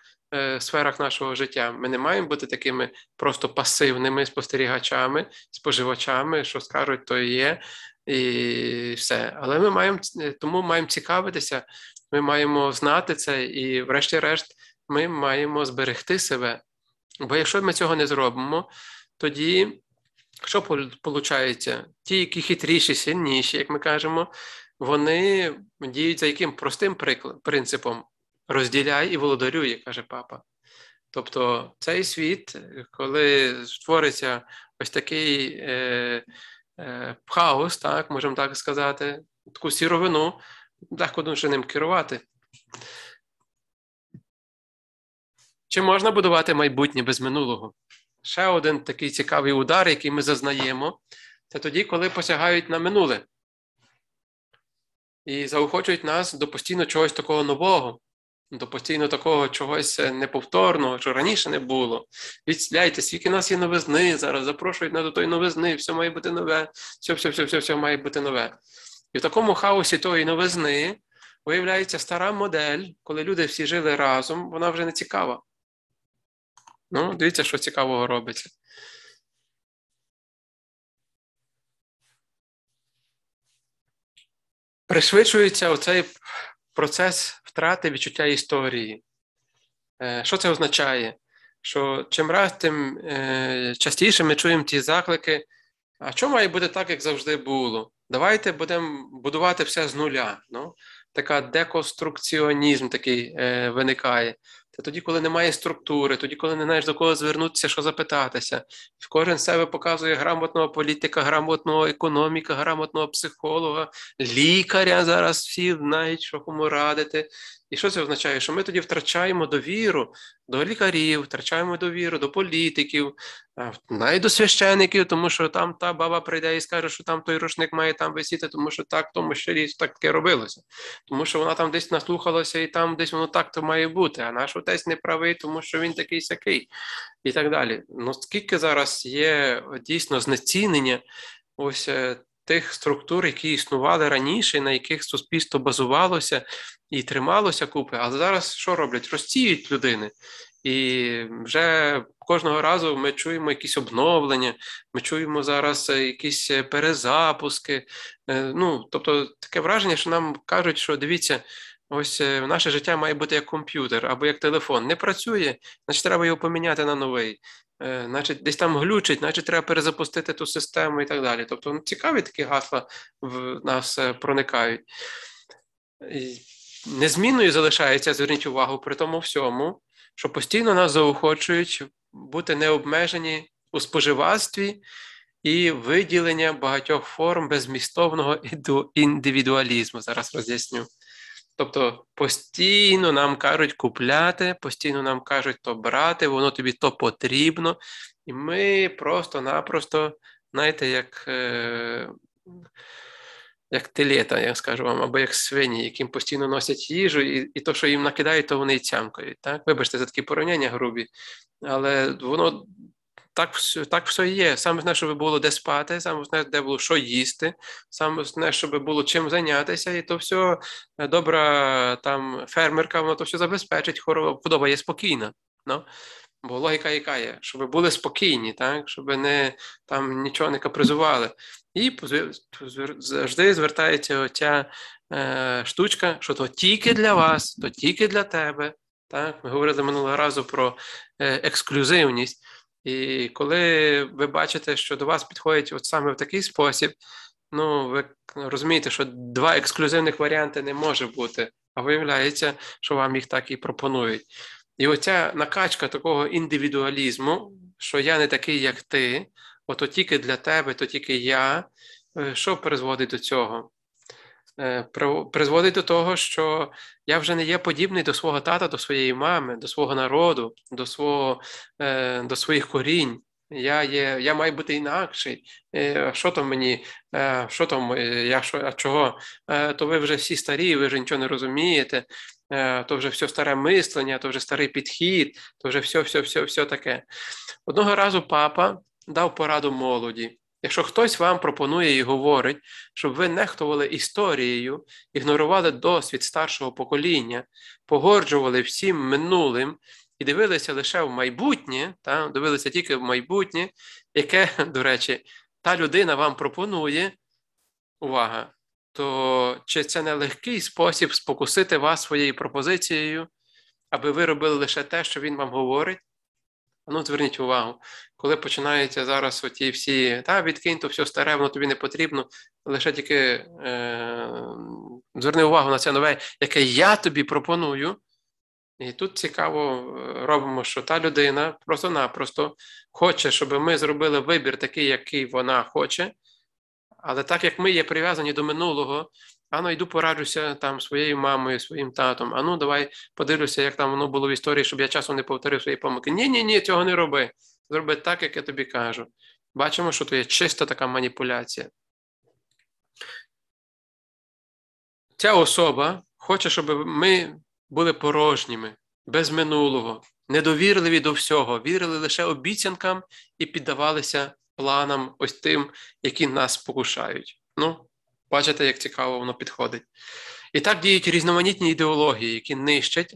сферах нашого життя. Ми не маємо бути такими просто пасивними спостерігачами, споживачами, що скажуть, то є, і все. Але ми маємо е, тому маємо цікавитися, ми маємо знати це, і, врешті-решт, ми маємо зберегти себе. Бо якщо ми цього не зробимо, тоді що виходить? Ті, які хитріші, сильніші, як ми кажемо, вони діють за яким простим принципом розділяй і володарює, каже папа. Тобто цей світ, коли створиться ось такий е, е, хаос, так, можемо так сказати, таку сіровину, легко дуже ним керувати. Чи можна будувати майбутнє без минулого? ще один такий цікавий удар, який ми зазнаємо, це тоді, коли посягають на минуле і заохочують нас до постійно чогось такого нового, до постійно такого чогось неповторного, що раніше не було. Відсляйте, скільки нас є новизни зараз, запрошують нас до тої новизни, все має бути нове, все, все, все, все, все має бути нове. І в такому хаосі тої новизни виявляється стара модель, коли люди всі жили разом, вона вже не цікава. Ну, дивіться, що цікавого робиться. Пришвидшується оцей процес втрати відчуття історії. Е, що це означає? Що чим раз, тим е, частіше ми чуємо ті заклики, а що має бути так, як завжди було? Давайте будемо будувати все з нуля. Ну, Така деконструкціонізм такий е, виникає. Це тоді, коли немає структури, тоді, коли не знаєш до кого звернутися, що запитатися. Кожен себе показує грамотного політика, грамотного економіка, грамотного психолога, лікаря. Зараз всі знають, що кому радити. І що це означає? Що ми тоді втрачаємо довіру до лікарів, втрачаємо довіру до політиків, навіть до священиків, тому що там та баба прийде і скаже, що там той рушник має там висіти, тому що так тому щирі так таке робилося. Тому що вона там десь наслухалася, і там десь воно так то має бути. А наш отець не правий, тому що він такий сякий, і так далі. Ну скільки зараз є дійсно знецінення ось е, тих структур, які існували раніше, на яких суспільство базувалося і трималося купи, але зараз що роблять? Розсіють людини. І вже кожного разу ми чуємо якісь обновлення, ми чуємо зараз е, якісь е, перезапуски. Е, ну, Тобто таке враження, що нам кажуть, що дивіться, ось наше життя має бути як комп'ютер або як телефон. Не працює, значить треба його поміняти на новий. Значить, десь там глючить, значить треба перезапустити ту систему і так далі. Тобто ну, цікаві такі гасла в нас проникають. Незмінною залишається, зверніть увагу, при тому всьому, що постійно нас заохочують бути необмежені у споживацтві і виділення багатьох форм безмістовного індивідуалізму. Зараз роз'ясню. Тобто постійно нам кажуть купляти, постійно нам кажуть то брати, воно тобі то потрібно. І ми просто-напросто, знаєте, як е, як телета, я скажу вам, або як свині, яким постійно носять їжу, і і то, що їм накидають, то вони й тямкають. Так? Вибачте, за такі порівняння грубі, але воно так так все є. Саме основне, щоб було де спати, саме основне, де було що їсти, саме основне, щоб було чим зайнятися, і то все добра там фермерка, воно то все забезпечить, худоба є спокійна. No? Бо логіка яка є, щоб були спокійні, так? щоб не, там нічого не капризували. І завжди звертається оця е, штучка, що то тільки для вас, то тільки для тебе. Так? Ми говорили минулого разу про е, ексклюзивність. І коли ви бачите, що до вас підходять от саме в такий спосіб, ну ви розумієте, що два ексклюзивних варіанти не може бути а виявляється, що вам їх так і пропонують. І оця накачка такого індивідуалізму, що я не такий, як ти, ото тільки для тебе, то тільки я, е, що призводить до цього? Е, призводить до того, що я вже не є подібний до свого тата, до своєї мами, до свого народу, до свого, е, до своїх корінь. Я є, я маю бути інакший. Що там мені, що там, я що, а чого? То ви вже всі старі, ви вже нічого не розумієте, то вже все старе мислення, то вже старий підхід, то вже все, все, все, все таке. Одного разу папа дав пораду молоді. Якщо хтось вам пропонує і говорить, щоб ви нехтували історією, ігнорували досвід старшого покоління, погоджували всім минулим і дивилися лише в майбутнє, та, дивилися тільки в майбутнє, яке, до речі, та людина вам пропонує, увага, то чи це не легкий спосіб спокусити вас своєю пропозицією, аби ви робили лише те, що він вам говорить? Ну, зверніть увагу, коли починаються зараз оті всі, та відкинь то все старе, воно тобі не потрібно, лише тільки е, зверни увагу на це нове, яке я тобі пропоную. І тут цікаво е, робимо, що та людина просто-напросто хоче, щоб ми зробили вибір такий, який вона хоче, але так як ми є прив'язані до минулого, Ану, йду пораджуся там своєю мамою, своїм татом. Ану, давай подивлюся, як там воно було в історії, щоб я часом не повторив свої помилки. Ні, ні, ні, цього не роби. Зроби так, як я тобі кажу. Бачимо, що то є чиста така маніпуляція. Ця особа хоче, щоб ми були порожніми, без минулого, недовірливі до всього, вірили лише обіцянкам і піддавалися планам ось тим, які нас спокушають. Ну, Бачите, як цікаво воно підходить. І так діють різноманітні ідеології, які нищать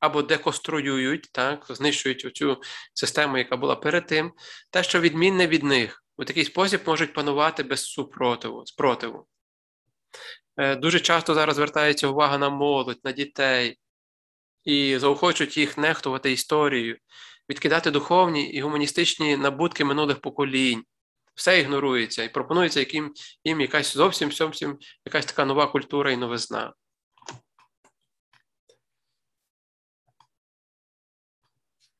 або деконструюють, так, знищують оцю систему, яка була перед тим, те, що відмінне від них, у такий спосіб можуть панувати без супротиву, спротиву. Е, дуже часто зараз звертається увага на молодь, на дітей і заохочують їх нехтувати історією, відкидати духовні і гуманістичні набутки минулих поколінь все ігнорується і пропонується яким, їм якась зовсім зовсім якась така нова культура і новизна.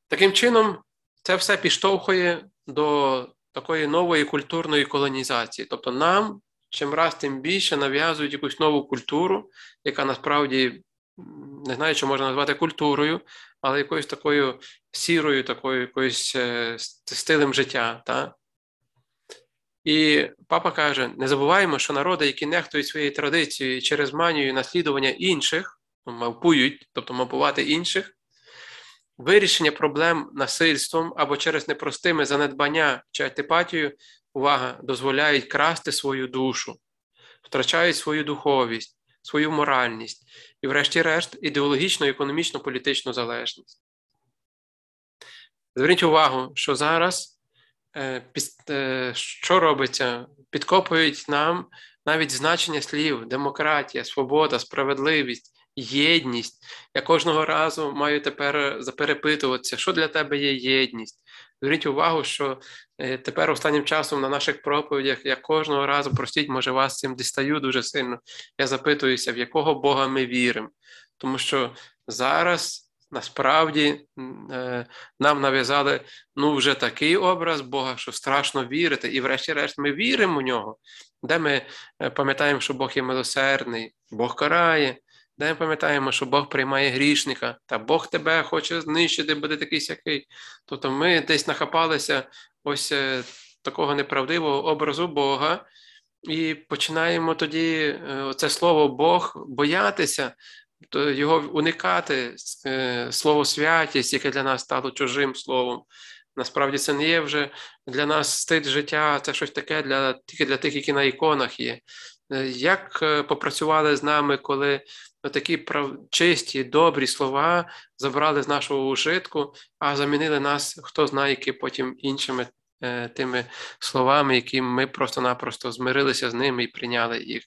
Таким чином, це все підштовхує до такої нової культурної колонізації. Тобто нам чим раз тим більше нав'язують якусь нову культуру, яка насправді не знаю, що можна назвати культурою, але якоюсь такою сірою, такою якоюсь е, стилем життя. Та? І папа каже: не забуваємо, що народи, які нехтують своєю традицією через манію наслідування інших, мавпують, тобто мавпувати інших, вирішення проблем насильством або через непростиме занедбання чи антипатію, увага, дозволяють красти свою душу, втрачають свою духовість, свою моральність і, врешті-решт, ідеологічну, економічну, політичну залежність. Зверніть увагу, що зараз. Е, е, що робиться? Підкопують нам навіть значення слів: демократія, свобода, справедливість, єдність. Я кожного разу маю тепер заперепитуватися, що для тебе є єдність. Зверніть увагу, що е, тепер останнім часом на наших проповідях я кожного разу, простіть, може, вас цим дістаю дуже сильно. Я запитуюся, в якого Бога ми віримо. Тому що зараз Насправді е, нам нав'язали ну вже такий образ Бога, що страшно вірити. І, врешті-решт, ми віримо в нього, де ми е, пам'ятаємо, що Бог є милосердний, Бог карає, де ми пам'ятаємо, що Бог приймає грішника, та Бог тебе хоче знищити, буде такий сякий. Тобто ми десь нахапалися ось е, такого неправдивого образу Бога. І починаємо тоді це слово Бог боятися, його уникати е, слово святість, яке для нас стало чужим словом. Насправді це не є вже для нас стиль життя, це щось таке для тільки для тих, які на іконах є. Е, як е, попрацювали з нами, коли такі прав... чисті, добрі слова забрали з нашого ужитку, а замінили нас, хто знає, які потім іншими тими словами, які ми просто-напросто змирилися з ними і прийняли їх.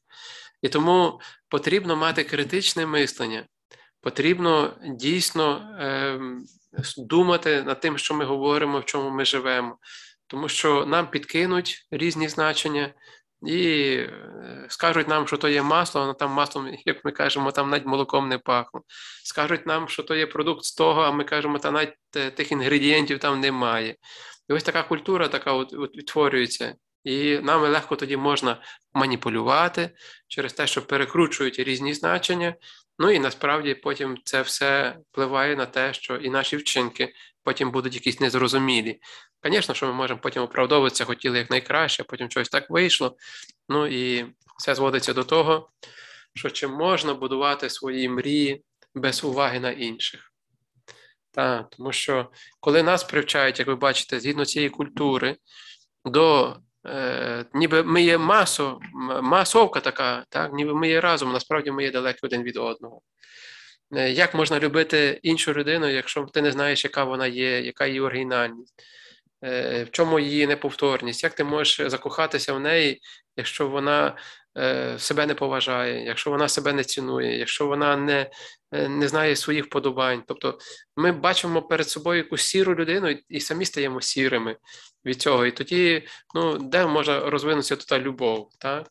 І тому потрібно мати критичне мислення, потрібно дійсно е, думати над тим, що ми говоримо, в чому ми живемо, тому що нам підкинуть різні значення, і е, скажуть нам, що то є масло, воно там маслом, як ми кажемо, там навіть молоком не пахло. Скажуть нам, що то є продукт з того, а ми кажемо, та навіть тих інгредієнтів там немає. І ось така культура така от, от відтворюється. І нами легко тоді можна маніпулювати через те, що перекручують різні значення. Ну і насправді потім це все впливає на те, що і наші вчинки потім будуть якісь незрозумілі. Звісно, що ми можемо потім оправдовуватися, хотіли як найкраще, а потім щось так вийшло. Ну і все зводиться до того, що чи можна будувати свої мрії без уваги на інших. Так, Тому що коли нас привчають, як ви бачите, згідно цієї культури, до е, ніби ми є масо, масовка така, так, ніби ми є разом, насправді ми є далекі один від одного. Е, як можна любити іншу людину, якщо ти не знаєш, яка вона є, яка її оригінальність, е, в чому її неповторність? Як ти можеш закохатися в неї, якщо вона себе не поважає, якщо вона себе не цінує, якщо вона не не знає своїх вподобань? Тобто ми бачимо перед собою якусь сіру людину і самі стаємо сірими від цього. І тоді, ну, де може розвинутися та любов? так?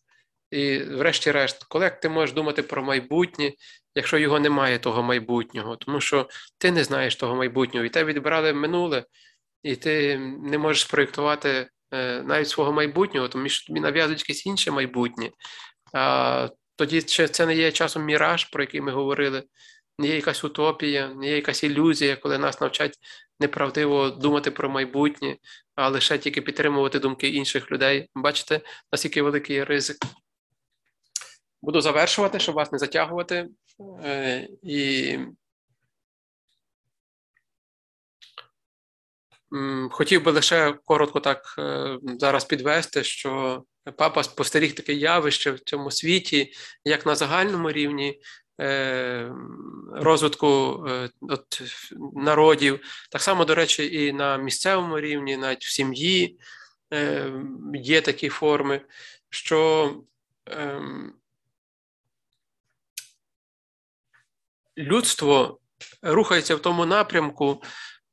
І, врешті-решт, коли ти можеш думати про майбутнє, якщо його немає, того майбутнього, тому що ти не знаєш того майбутнього, і тебе відбирали минуле, і ти не можеш проєктувати е, навіть свого майбутнього, тому що тобі нав'язують якесь інше майбутнє. А тоді це не є часом міраж, про який ми говорили, не є якась утопія, не є якась ілюзія, коли нас навчать неправдиво думати про майбутнє, а лише тільки підтримувати думки інших людей. Бачите, наскільки великий ризик. Буду завершувати, щоб вас не затягувати. Е, і хотів би лише коротко так е, зараз підвести, що папа спостеріг таке явище в цьому світі, як на загальному рівні. Е, розвитку от, народів, так само, до речі, і на місцевому рівні, навіть в сім'ї є такі форми, що ем, людство рухається в тому напрямку,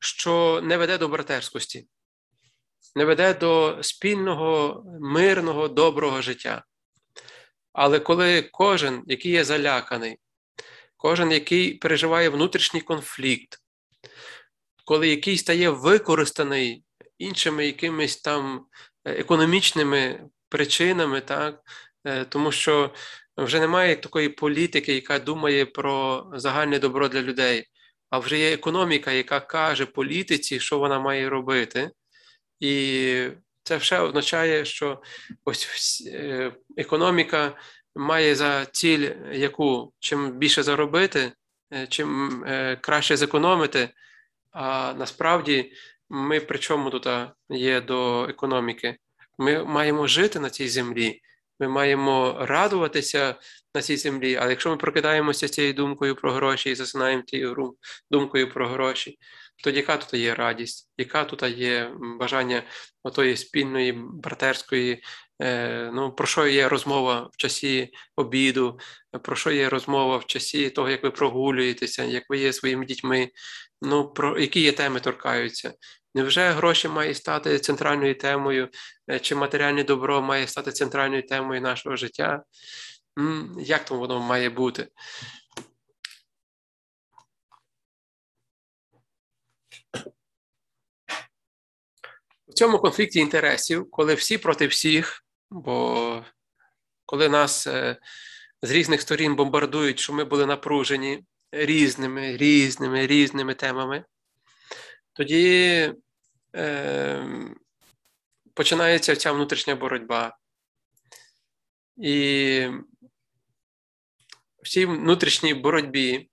що не веде до братерськості, не веде до спільного, мирного, доброго життя. Але коли кожен, який є заляканий, кожен, який переживає внутрішній конфлікт, коли який стає використаний іншими якимись там е, економічними причинами, так, е, тому що вже немає такої політики, яка думає про загальне добро для людей, а вже є економіка, яка каже політиці, що вона має робити. І це все означає, що ось е, економіка має за ціль, яку чим більше заробити, е, чим е, краще зекономити. А насправді ми при чому тут є до економіки? Ми маємо жити на цій землі. Ми маємо радуватися на цій землі, але якщо ми прокидаємося цією думкою про гроші і засинаємо тією думкою про гроші, то яка тут є радість, яка тут є бажання отої спільної братерської, ну про що є розмова в часі обіду, про що є розмова в часі того, як ви прогулюєтеся, як ви є своїми дітьми, ну про які є теми торкаються. Невже гроші мають стати центральною темою, е, чи матеріальне добро має стати центральною темою нашого життя? Як то воно має бути? В цьому конфлікті інтересів, коли всі проти всіх, бо коли нас е, з різних сторін бомбардують, що ми були напружені різними, різними, різними темами, тоді е, починається ця внутрішня боротьба. І в цій внутрішній боротьбі,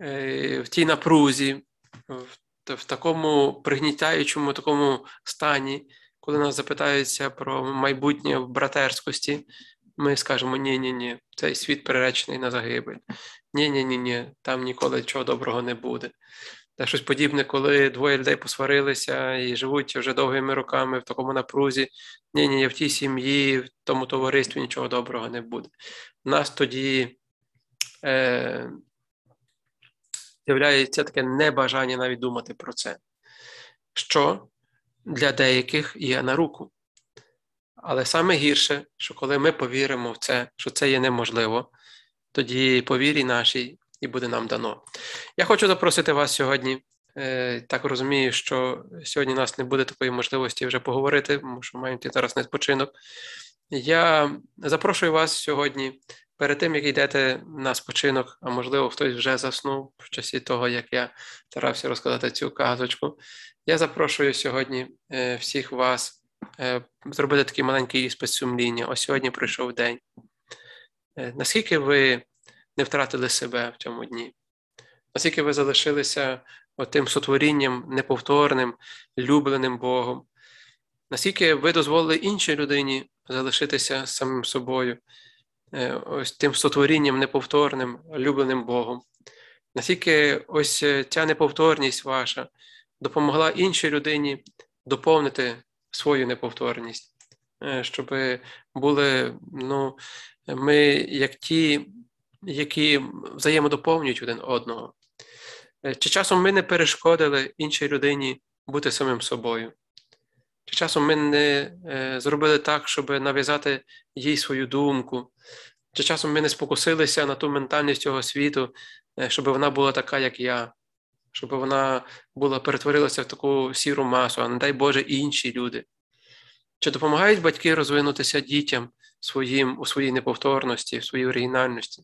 е, в тій напрузі, в, в такому пригнітаючому такому стані, коли нас запитаються про майбутнє в братерськості, ми скажемо: ні-ні, ні цей світ приречений на загибель. Ні-ні, ні ні там ніколи чого доброго не буде. Та щось подібне, коли двоє людей посварилися і живуть вже довгими роками в такому напрузі. Ні, ні, в тій сім'ї, в тому товаристві нічого доброго не буде. У нас тоді е, з'являється таке небажання навіть думати про це, що для деяких є на руку. Але саме гірше, що коли ми повіримо в це, що це є неможливо, тоді по вірі нашій і буде нам дано. Я хочу запросити вас сьогодні. Е, так розумію, що сьогодні у нас не буде такої можливості вже поговорити, тому що маємо зараз на спочинок. Я запрошую вас сьогодні, перед тим, як йдете на спочинок, а можливо, хтось вже заснув в часі того, як я старався розказати цю казочку. Я запрошую сьогодні е, всіх вас е, зробити такий маленький іспит сумління. Ось сьогодні прийшов день. Наскільки ви не втратили себе в цьому дні? Наскільки ви залишилися тим сотворінням неповторним, любленим Богом? Наскільки ви дозволили іншій людині залишитися самим собою, е, ось тим сотворінням неповторним, любленим Богом? Наскільки ось е, ця неповторність ваша допомогла іншій людині доповнити свою неповторність, е, щоб були ну, ми як ті, які взаємодоповнюють один одного? Чи часом ми не перешкодили іншій людині бути самим собою? Чи часом ми не е, зробили так, щоб нав'язати їй свою думку? Чи часом ми не спокусилися на ту ментальність цього світу, е, щоб вона була така, як я, щоб вона була перетворилася в таку сіру масу, а не дай Боже, інші люди? Чи допомагають батьки розвинутися дітям своїм у своїй неповторності, в своїй оригінальності?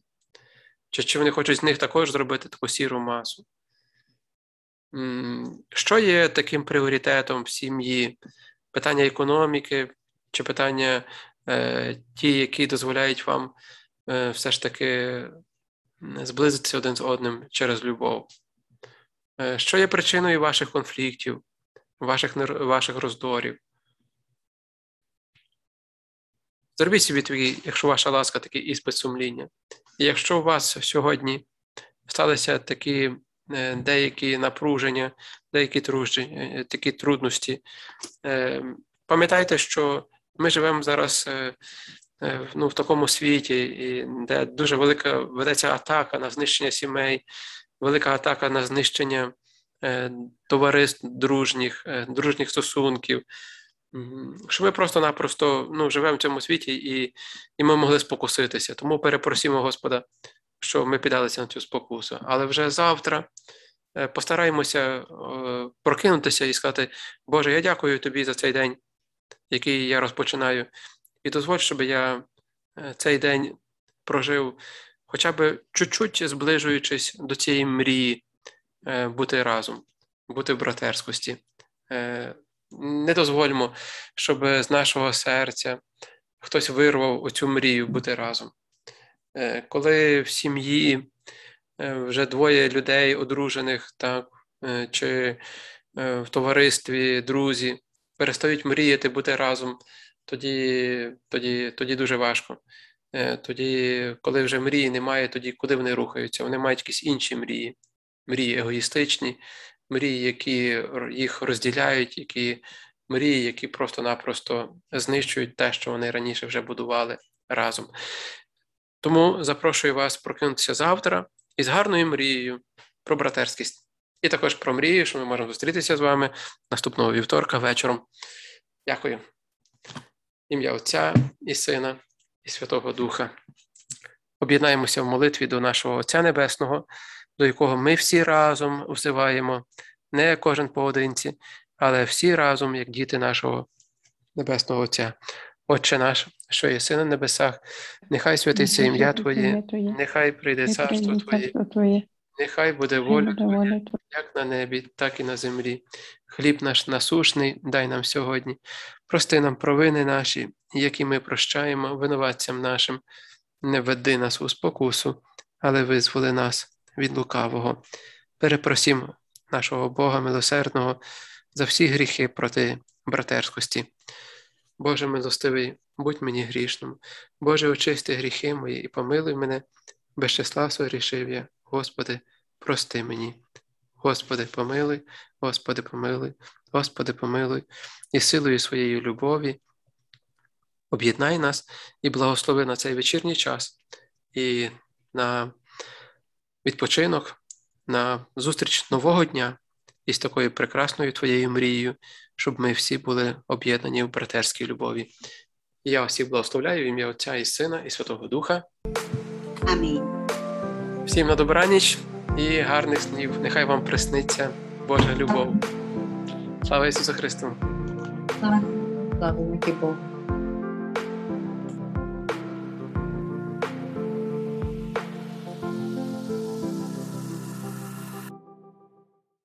Чи, чи вони хочуть з них також зробити таку сіру масу? Що є таким пріоритетом в сім'ї? Питання економіки чи питання е, ті, які дозволяють вам е, все ж таки зблизитися один з одним через любов? Е, що є причиною ваших конфліктів, ваших ваших роздорів? Зробіть собі такий, якщо ваша ласка, такий іспит сумління. І якщо у вас сьогодні сталися такі Е, деякі напруження, деякі труження, такі трудності. Е, пам'ятайте, що ми живемо зараз ну, в такому світі, де дуже велика ведеться атака на знищення сімей, велика атака на знищення товариств дружніх, дружніх стосунків. Що ми просто-напросто ну, живемо в цьому світі і і ми могли спокуситися. Тому перепросимо Господа що ми піддалися на цю спокусу. Але вже завтра е, постараємося е, прокинутися і сказати, Боже, я дякую тобі за цей день, який я розпочинаю, і дозволь, щоб я е, цей день прожив, хоча б чуть-чуть зближуючись до цієї мрії, бути разом, бути в братерськості. Не дозвольмо, щоб з нашого серця хтось вирвав оцю мрію бути разом. Е, коли в сім'ї е, вже двоє людей одружених, так, е, чи в товаристві друзі перестають мріяти бути разом, тоді, тоді, тоді дуже важко. Тоді, коли вже мрії немає, тоді куди вони рухаються? Вони мають якісь інші мрії, мрії егоїстичні, мрії, які їх розділяють, які мрії, які просто-напросто знищують те, що вони раніше вже будували разом. Тому запрошую вас прокинутися завтра із гарною мрією про братерськість. І також про мрію, що ми можемо зустрітися з вами наступного вівторка вечором. Дякую. Ім'я Отця і Сина, і Святого Духа. Об'єднаємося в молитві до нашого Отця Небесного, до якого ми всі разом взиваємо, не кожен поодинці, але всі разом, як діти нашого Небесного Отця. Отче наш, що єси на небесах, нехай святиться ім'я Твоє, нехай прийде царство Твоє, нехай буде воля Твоя, як на небі, так і на землі. Хліб наш насушний, дай нам сьогодні. Прости нам провини наші, які ми прощаємо винуватцям нашим. Не веди нас у спокусу, але визволи нас від лукавого. Перепросім нашого Бога милосердного за всі гріхи проти братерськості. Боже милостивий, будь мені грішним. Боже, очисти гріхи мої і помилуй мене, без числа согрішив я, Господи, прости мені. Господи, помилуй, Господи, помилуй, Господи, помилуй, і силою своєї любові об'єднай нас і благослови на цей вечірній час і на відпочинок, на зустріч нового дня із такою прекрасною Твоєю мрією, щоб ми всі були об'єднані в братерській любові. І я всіх благословляю в ім'я Отця і Сина, і Святого Духа.
Амінь.
Всім на добраніч і гарних снів. Нехай вам присниться Божа любов. Слава Ісусу Христу!
Слава Богу.